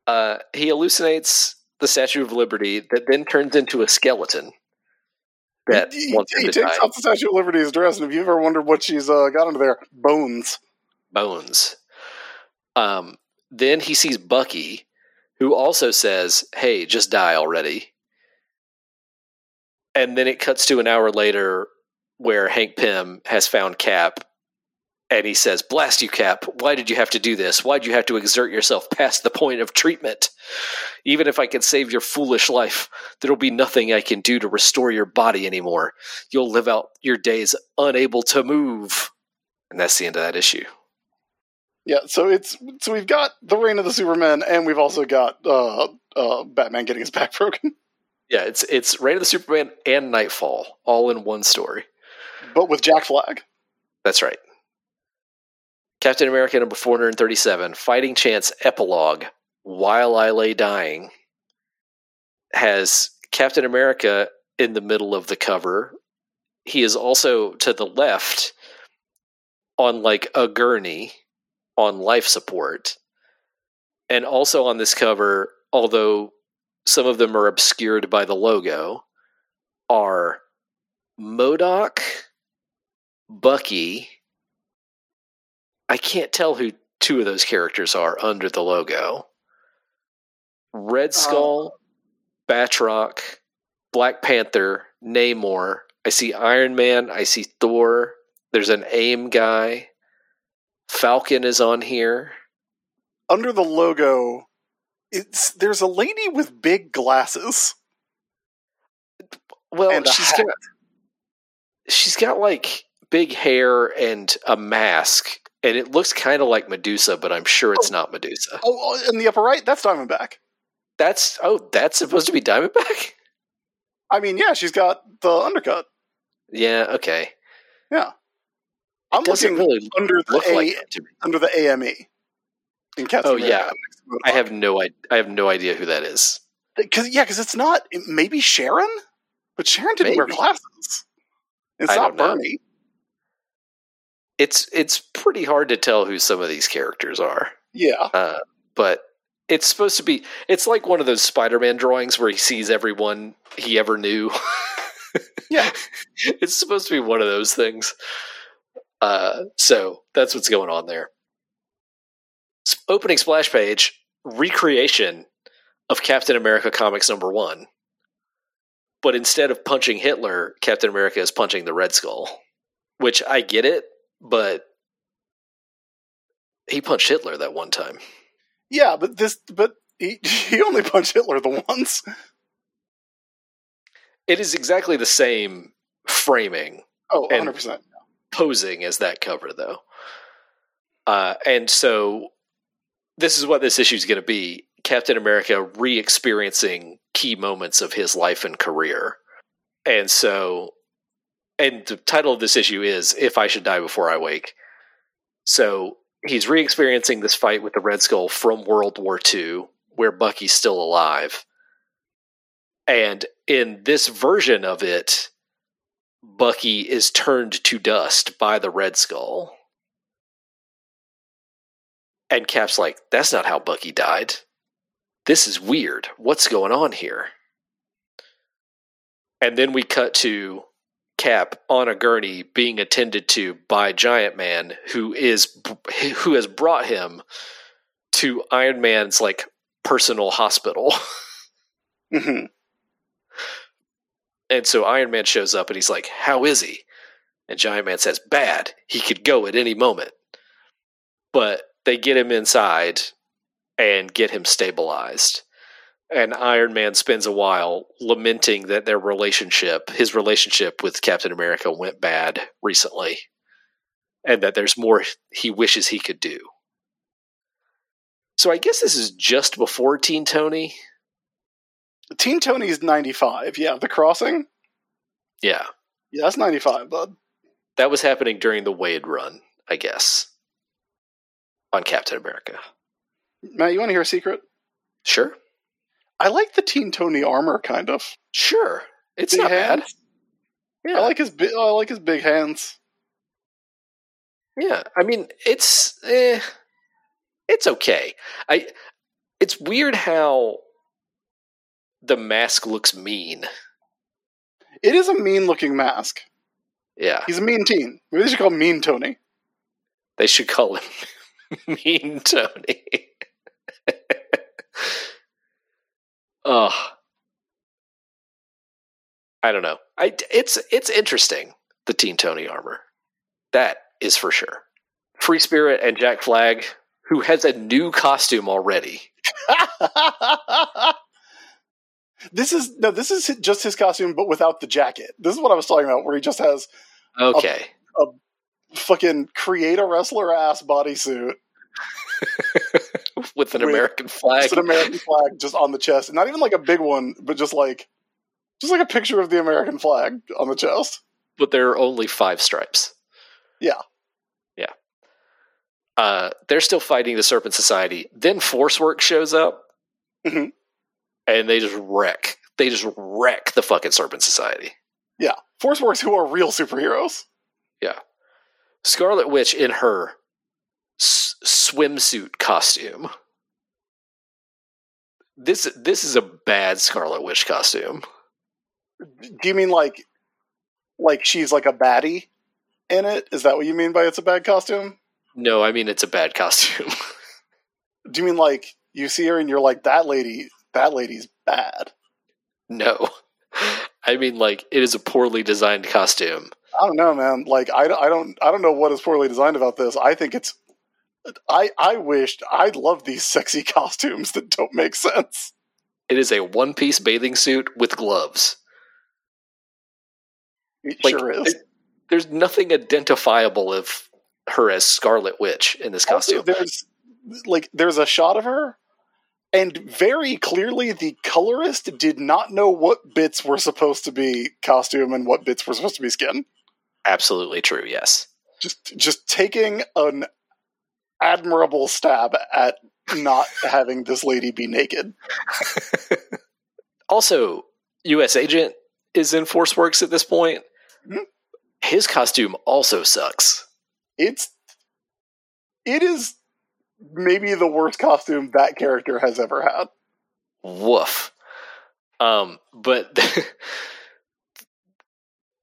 Uh, he hallucinates the Statue of Liberty that then turns into a skeleton that he, he takes off the Statue of Liberty's dress, and if you've ever wondered what she's uh, got under there, bones. bones. Um, then he sees Bucky, who also says, "Hey, just die already." And then it cuts to an hour later, where Hank Pym has found Cap, and he says, "Blast you, Cap! Why did you have to do this? Why did you have to exert yourself past the point of treatment? Even if I can save your foolish life, there'll be nothing I can do to restore your body anymore. You'll live out your days unable to move." And that's the end of that issue. Yeah, so it's so we've got the reign of the Superman, and we've also got uh, uh, Batman getting his back broken, Yeah, it's it's Reign of the Superman and Knightfall all in one story. but with Jack Flag. That's right. Captain America number 437, Fighting Chance Epilogue, While I Lay Dying, has Captain America in the middle of the cover. He is also to the left on like a gurney on life support. And also on this cover, although some of them are obscured by the logo, are MODOK, Bucky. I can't tell who two of those characters are under the logo. Red oh. Skull, Batroc, Black Panther, Namor. I see Iron Man. I see Thor. There's an AIM guy. Falcon is on here. Under the logo, it's there's a lady with big glasses. Well, she's hat. got she's got like big hair and a mask, and it looks kind of like Medusa, but I'm sure it's Oh. not Medusa. Oh, oh, in the upper right, that's Diamondback. That's oh, that's supposed to be Diamondback. I mean, yeah, she's got the undercut. Yeah, okay. Yeah, I'm looking really under the A, like under the AME. In Captain Oh, yeah. I have no I, I have no idea who that is. because yeah, because it's not maybe Sharon, but Sharon didn't wear glasses. It's I not don't know. It's it's pretty hard to tell who some of these characters are. Yeah, Uh, but it's supposed to be it's like one of those Spider-Man drawings where he sees everyone he ever knew. Yeah. it's supposed to be one of those things. Uh, so that's what's going on there. Opening splash page recreation of Captain America comics number one, but instead of punching Hitler, Captain America is punching the Red Skull. which I get it, but he punched Hitler that one time. Yeah, but this, but he, he only punched Hitler the once. It is exactly the same framing, Oh, 100 percent. posing as that cover, though. Uh, and so this is what this issue is going to be Captain America re experiencing key moments of his life and career. And so, and the title of this issue is If I Should Die Before I Wake. So he's re experiencing this fight with the Red Skull from World War II, where Bucky's still alive. And in this version of it, Bucky is turned to dust by the Red Skull. And Cap's like, that's not how Bucky died. This is weird. What's going on here? And then we cut to Cap on a gurney being attended to by Giant Man, who is who has brought him to Iron Man's like personal hospital. hmm And so Iron Man shows up and he's like, How is he? And Giant Man says, Bad. He could go at any moment. But they get him inside and get him stabilized. And Iron Man spends a while lamenting that their relationship, his relationship with Captain America, went bad recently. And that there's more he wishes he could do. So I guess this is just before Teen Tony. Teen Tony's 95. Yeah, The Crossing. Yeah. Yeah, that's 95, bud. That was happening during the Wade run, I guess, on Captain America. Matt, you want to hear a secret? Sure, I like the Teen Tony armor, kind of. sure, it's Big not bad. Yeah, I like his big. I like his big hands. yeah. I mean, it's eh, it's okay. I it's weird how the mask looks mean. It is a mean-looking mask. Yeah, He's a mean teen. Maybe they should call him Mean Tony. they should call him Mean Tony. Oh, I don't know. I it's it's interesting the Teen Tony armor. That is for sure. Free Spirit and Jack Flag, who has a new costume already. this is no. This is just his costume, but without the jacket. This is what I was talking about, where he just has Okay, a fucking create a wrestler ass bodysuit, with an With American flag. just an American flag just on the chest, and not even like a big one, but just like just like a picture of the American flag on the chest. but there are only five stripes. Yeah. Yeah. Uh, they're still fighting the Serpent Society. Then Forceworks shows up, Mhm. and they just wreck. They just wreck the fucking Serpent Society. Yeah, Force Works, who are real superheroes. Yeah. Scarlet Witch in her s- swimsuit costume. This this is a bad Scarlet Witch costume. Do you mean like like she's like a baddie in it? Is that what you mean by it's a bad costume? No, I mean it's a bad costume. Do you mean like you see her and you're like that lady? That lady's bad. no, I mean like it is a poorly designed costume. I don't know, man. Like I, I don't I don't know what is poorly designed about this. I think it's I I wished I love these sexy costumes that don't make sense. It is a one piece bathing suit with gloves. It Like, sure is. there- there's nothing identifiable of her as Scarlet Witch in this Also, costume. there's like there's a shot of her, and very clearly the colorist did not know what bits were supposed to be costume and what bits were supposed to be skin. Absolutely true. Yes. Just just taking an admirable stab at not having this lady be naked. Also, U.S. Agent is in Force Works at this point. Mhm. His costume also sucks. It's it is maybe the worst costume that character has ever had. Woof. Um, but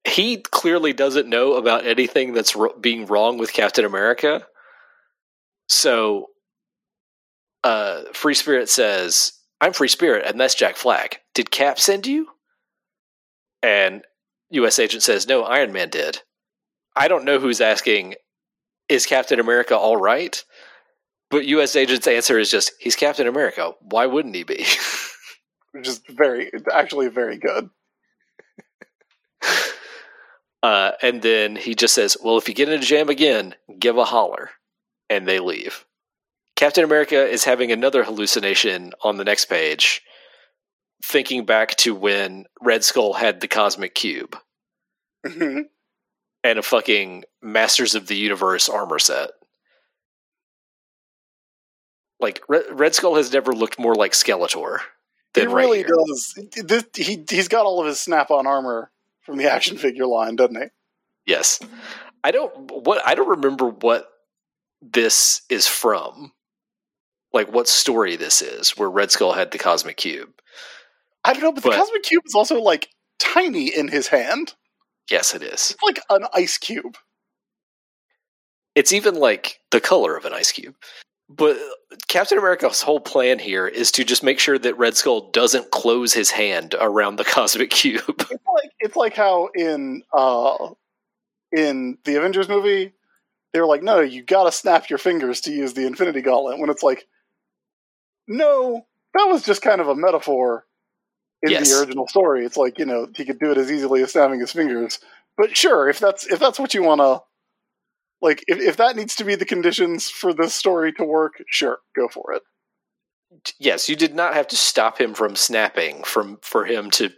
he clearly doesn't know about anything that's r- being wrong with Captain America. So, uh, Free Spirit says, "I'm Free Spirit, and that's Jack Flag. Did Cap send you?" And U.S. Agent says, "No, Iron Man did." I don't know who's asking, is Captain America all right? But U.S. Agent's answer is just, he's Captain America. Why wouldn't he be? Which is very, actually very good. Uh, and then he just says, well, if you get in a jam again, give a holler. And they leave. Captain America is having another hallucination on the next page, thinking back to when Red Skull had the cosmic cube Mhm. and a fucking Masters of the Universe armor set. Like Red, Skull has never looked more like Skeletor He than right really here. does. This, he he's got all of his snap-on armor from the action figure line, doesn't he? Yes, I don't what I don't remember what this is from. Like what story this is, where Red Skull had the cosmic cube. I don't know, but, But- the cosmic cube is also like tiny in his hand. Yes, it is. It's like an ice cube. It's even like the color of an ice cube. But Captain America's whole plan here is to just make sure that Red Skull doesn't close his hand around the cosmic cube. It's like it's like how in uh in the Avengers movie they were like, no, you gotta snap your fingers to use the Infinity Gauntlet. When it's like, no, that was just kind of a metaphor in Yes. the original story. It's like you know he could do it as easily as snapping his fingers. But sure, if that's if that's what you want to, like, if if that needs to be the conditions for this story to work, sure, go for it. yes, you did not have to stop him from snapping from for him to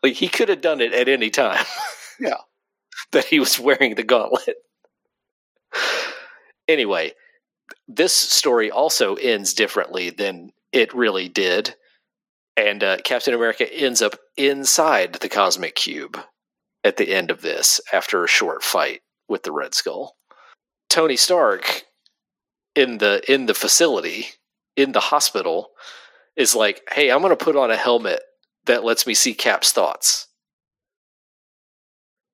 like he could have done it at any time. Yeah. that he was wearing the gauntlet. Anyway, this story also ends differently than it really did. And uh, Captain America ends up inside the cosmic cube at the end of this after a short fight with the Red Skull. Tony Stark in the in the facility in the hospital is like, "Hey, I'm going to put on a helmet that lets me see Cap's thoughts."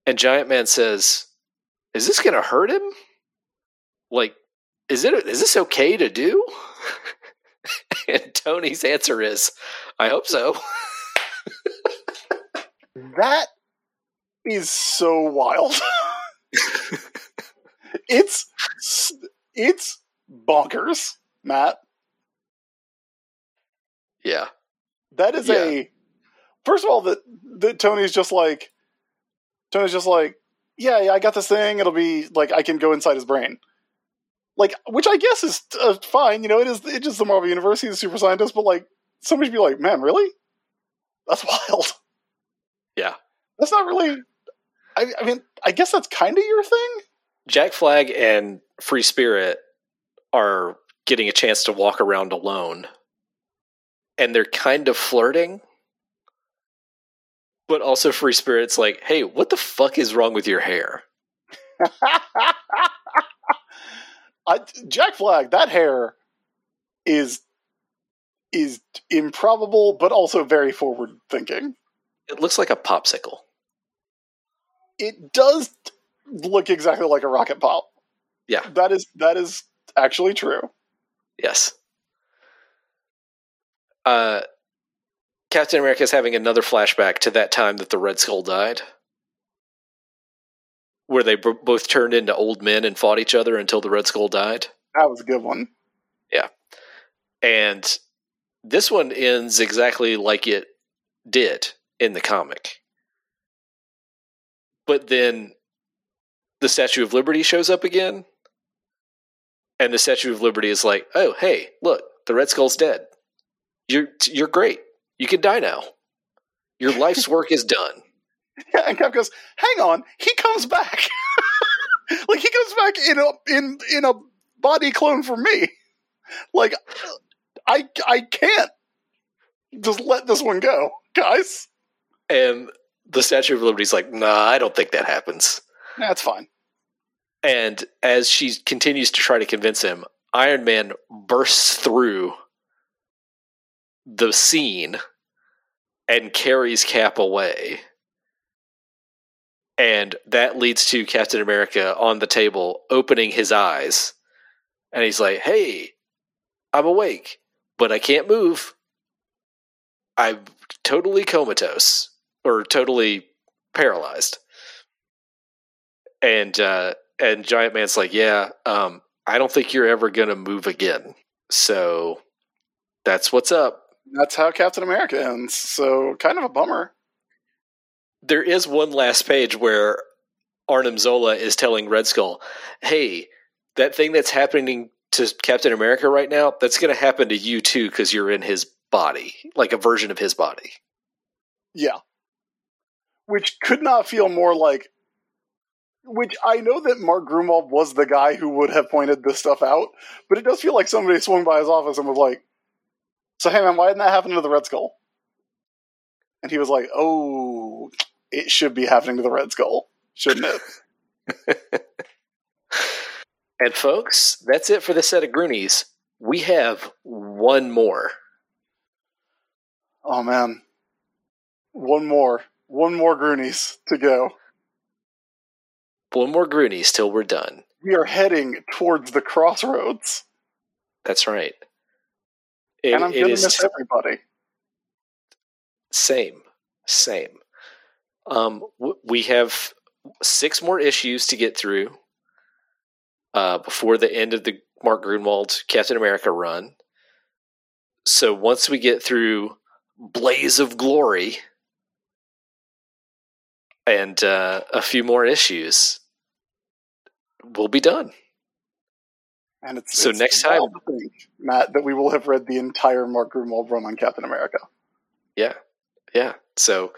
And Giant Man says, "Is this going to hurt him? Like, is it is this okay to do?" and Tony's answer is, "I hope so." That is so wild. it's it's bonkers, Matt. yeah, That is Yeah. a first of all that that Tony's just like Tony's just like yeah, yeah I got this thing it'll be like I can go inside his brain like which I guess is uh, fine you know it is it's just the Marvel universe he's a super scientist but like somebody should be like man really that's wild Yeah. that's not really I, I mean I guess that's kind of your thing Jack Flag and Free Spirit are getting a chance to walk around alone. And they're kind of flirting. But also Free Spirit's like, "Hey, what the fuck is wrong with your hair?" I, Jack Flag, that hair is is improbable, but also very forward thinking. It looks like a popsicle. It does look exactly like a rocket pop. Yeah. that is that is actually true. Yes. Uh Captain America is having another flashback to that time that the Red Skull died. Where they b- both turned into old men and fought each other until the Red Skull died. That was a good one. Yeah. And this one ends exactly like it did in the comic. But then the Statue of Liberty shows up again. And the Statue of Liberty is like, "Oh, hey, look, the Red Skull's dead. You're you're great. You can die now. Your life's work is done." Yeah, and Cap goes, "Hang on, he comes back. like he comes back in a in in a body clone for me. Like I I can't just let this one go, guys. And the Statue of Liberty's like, "Nah, I don't think that happens." That's fine. And as she continues to try to convince him, Iron Man bursts through the scene and carries Cap away. And that leads to Captain America on the table opening his eyes. And he's like, Hey, I'm awake, but I can't move. I'm totally comatose or totally paralyzed. and uh, and Giant Man's like, yeah, um, I don't think you're ever gonna move again. So that's what's up. That's how Captain America ends. So kind of a bummer. There is one last page where Arnim Zola is telling Red Skull, "Hey, that thing that's happening to Captain America right now, that's going to happen to you too because you're in his body, like a version of his body." Yeah. Which could not feel more like. Which I know that Mark Gruenwald was the guy who would have pointed this stuff out, but it does feel like somebody swung by his office and was like, "So hey man, why didn't that happen to the Red Skull?" And he was like, "Oh, it should be happening to the Red Skull, shouldn't it?" And folks, that's it for this set of Groonies. We have one more. oh man, one more, one more Goonies to go. One more Groonies till we're done. We are heading towards the crossroads, That's right. It, and I'm it gonna is miss everybody. same, same. Um, w- we have six more issues to get through uh, before the end of the Mark Gruenwald Captain America run. So once we get through Blaze of Glory and uh, a few more issues, we'll be done. And it's So it's next time, Matt, that we will have read the entire Mark Gruenwald run on Captain America. Yeah. Yeah. So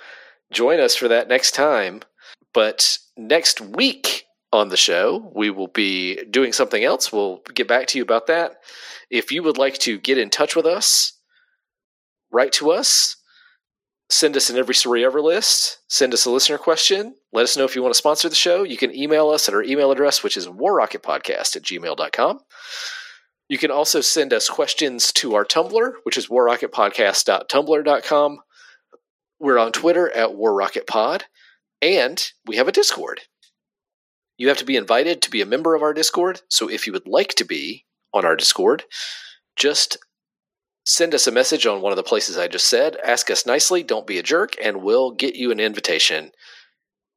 join us for that next time. But next week on the show, we will be doing something else. We'll get back to you about that. If you would like to get in touch with us, write to us, send us an Every Story Ever list, send us a listener question, let us know if you want to sponsor the show. You can email us at our email address, which is warrocketpodcast at gmail.com. You can also send us questions to our Tumblr, which is warrocketpodcast.tumblr.com. We're on Twitter at War Rocket Pod, and we have a Discord. You have to be invited to be a member of our Discord. So if you would like to be on our Discord, just send us a message on one of the places I just said. Ask us nicely, don't be a jerk, and we'll get you an invitation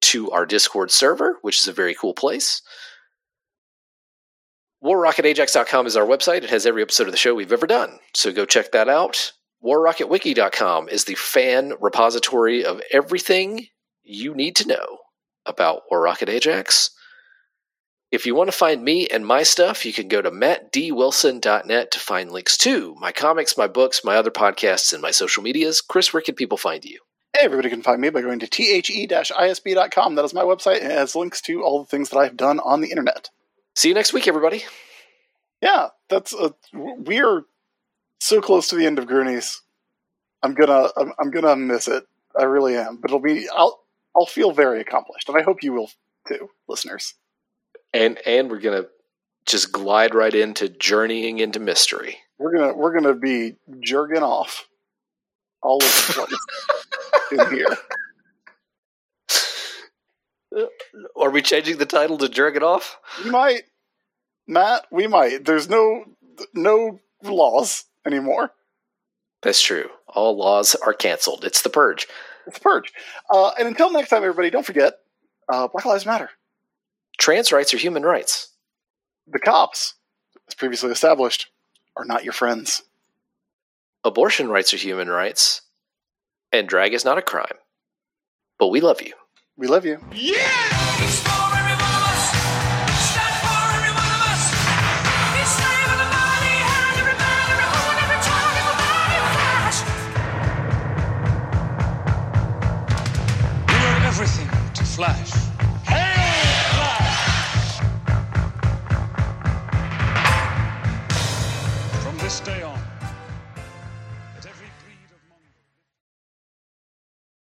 to our Discord server, which is a very cool place. WarRocketAjax.com is our website. It has every episode of the show we've ever done. So go check that out. WarRocketWiki.com is the fan repository of everything you need to know about War Rocket Ajax. If you want to find me and my stuff, you can go to mattdwilson.net to find links to my comics, my books, my other podcasts, and my social medias. Chris, where can people find you? Everybody can find me by going to the-isb.com. That is my website, and it has links to all the things that I've done on the internet. See you next week, everybody. Yeah, that's a, we're so close to the end of Goonies. I'm gonna I'm, I'm gonna miss it. I really am. But it'll be I'll I'll feel very accomplished, and I hope you will too, listeners. And and we're gonna just glide right into journeying into mystery. We're gonna we're gonna be jerking off all of in here. Are we changing the title to Jerk It Off? We might, Matt. We might. There's no no laws anymore. That's true. All laws are canceled. It's the purge. It's the purge. Uh, and until next time, everybody, don't forget uh, Black Lives Matter. Trans rights are human rights. The cops, as previously established, are not your friends. Abortion rights are human rights. And drag is not a crime. But we love you. We love you. It's Flash. Hail Flash! From this day on,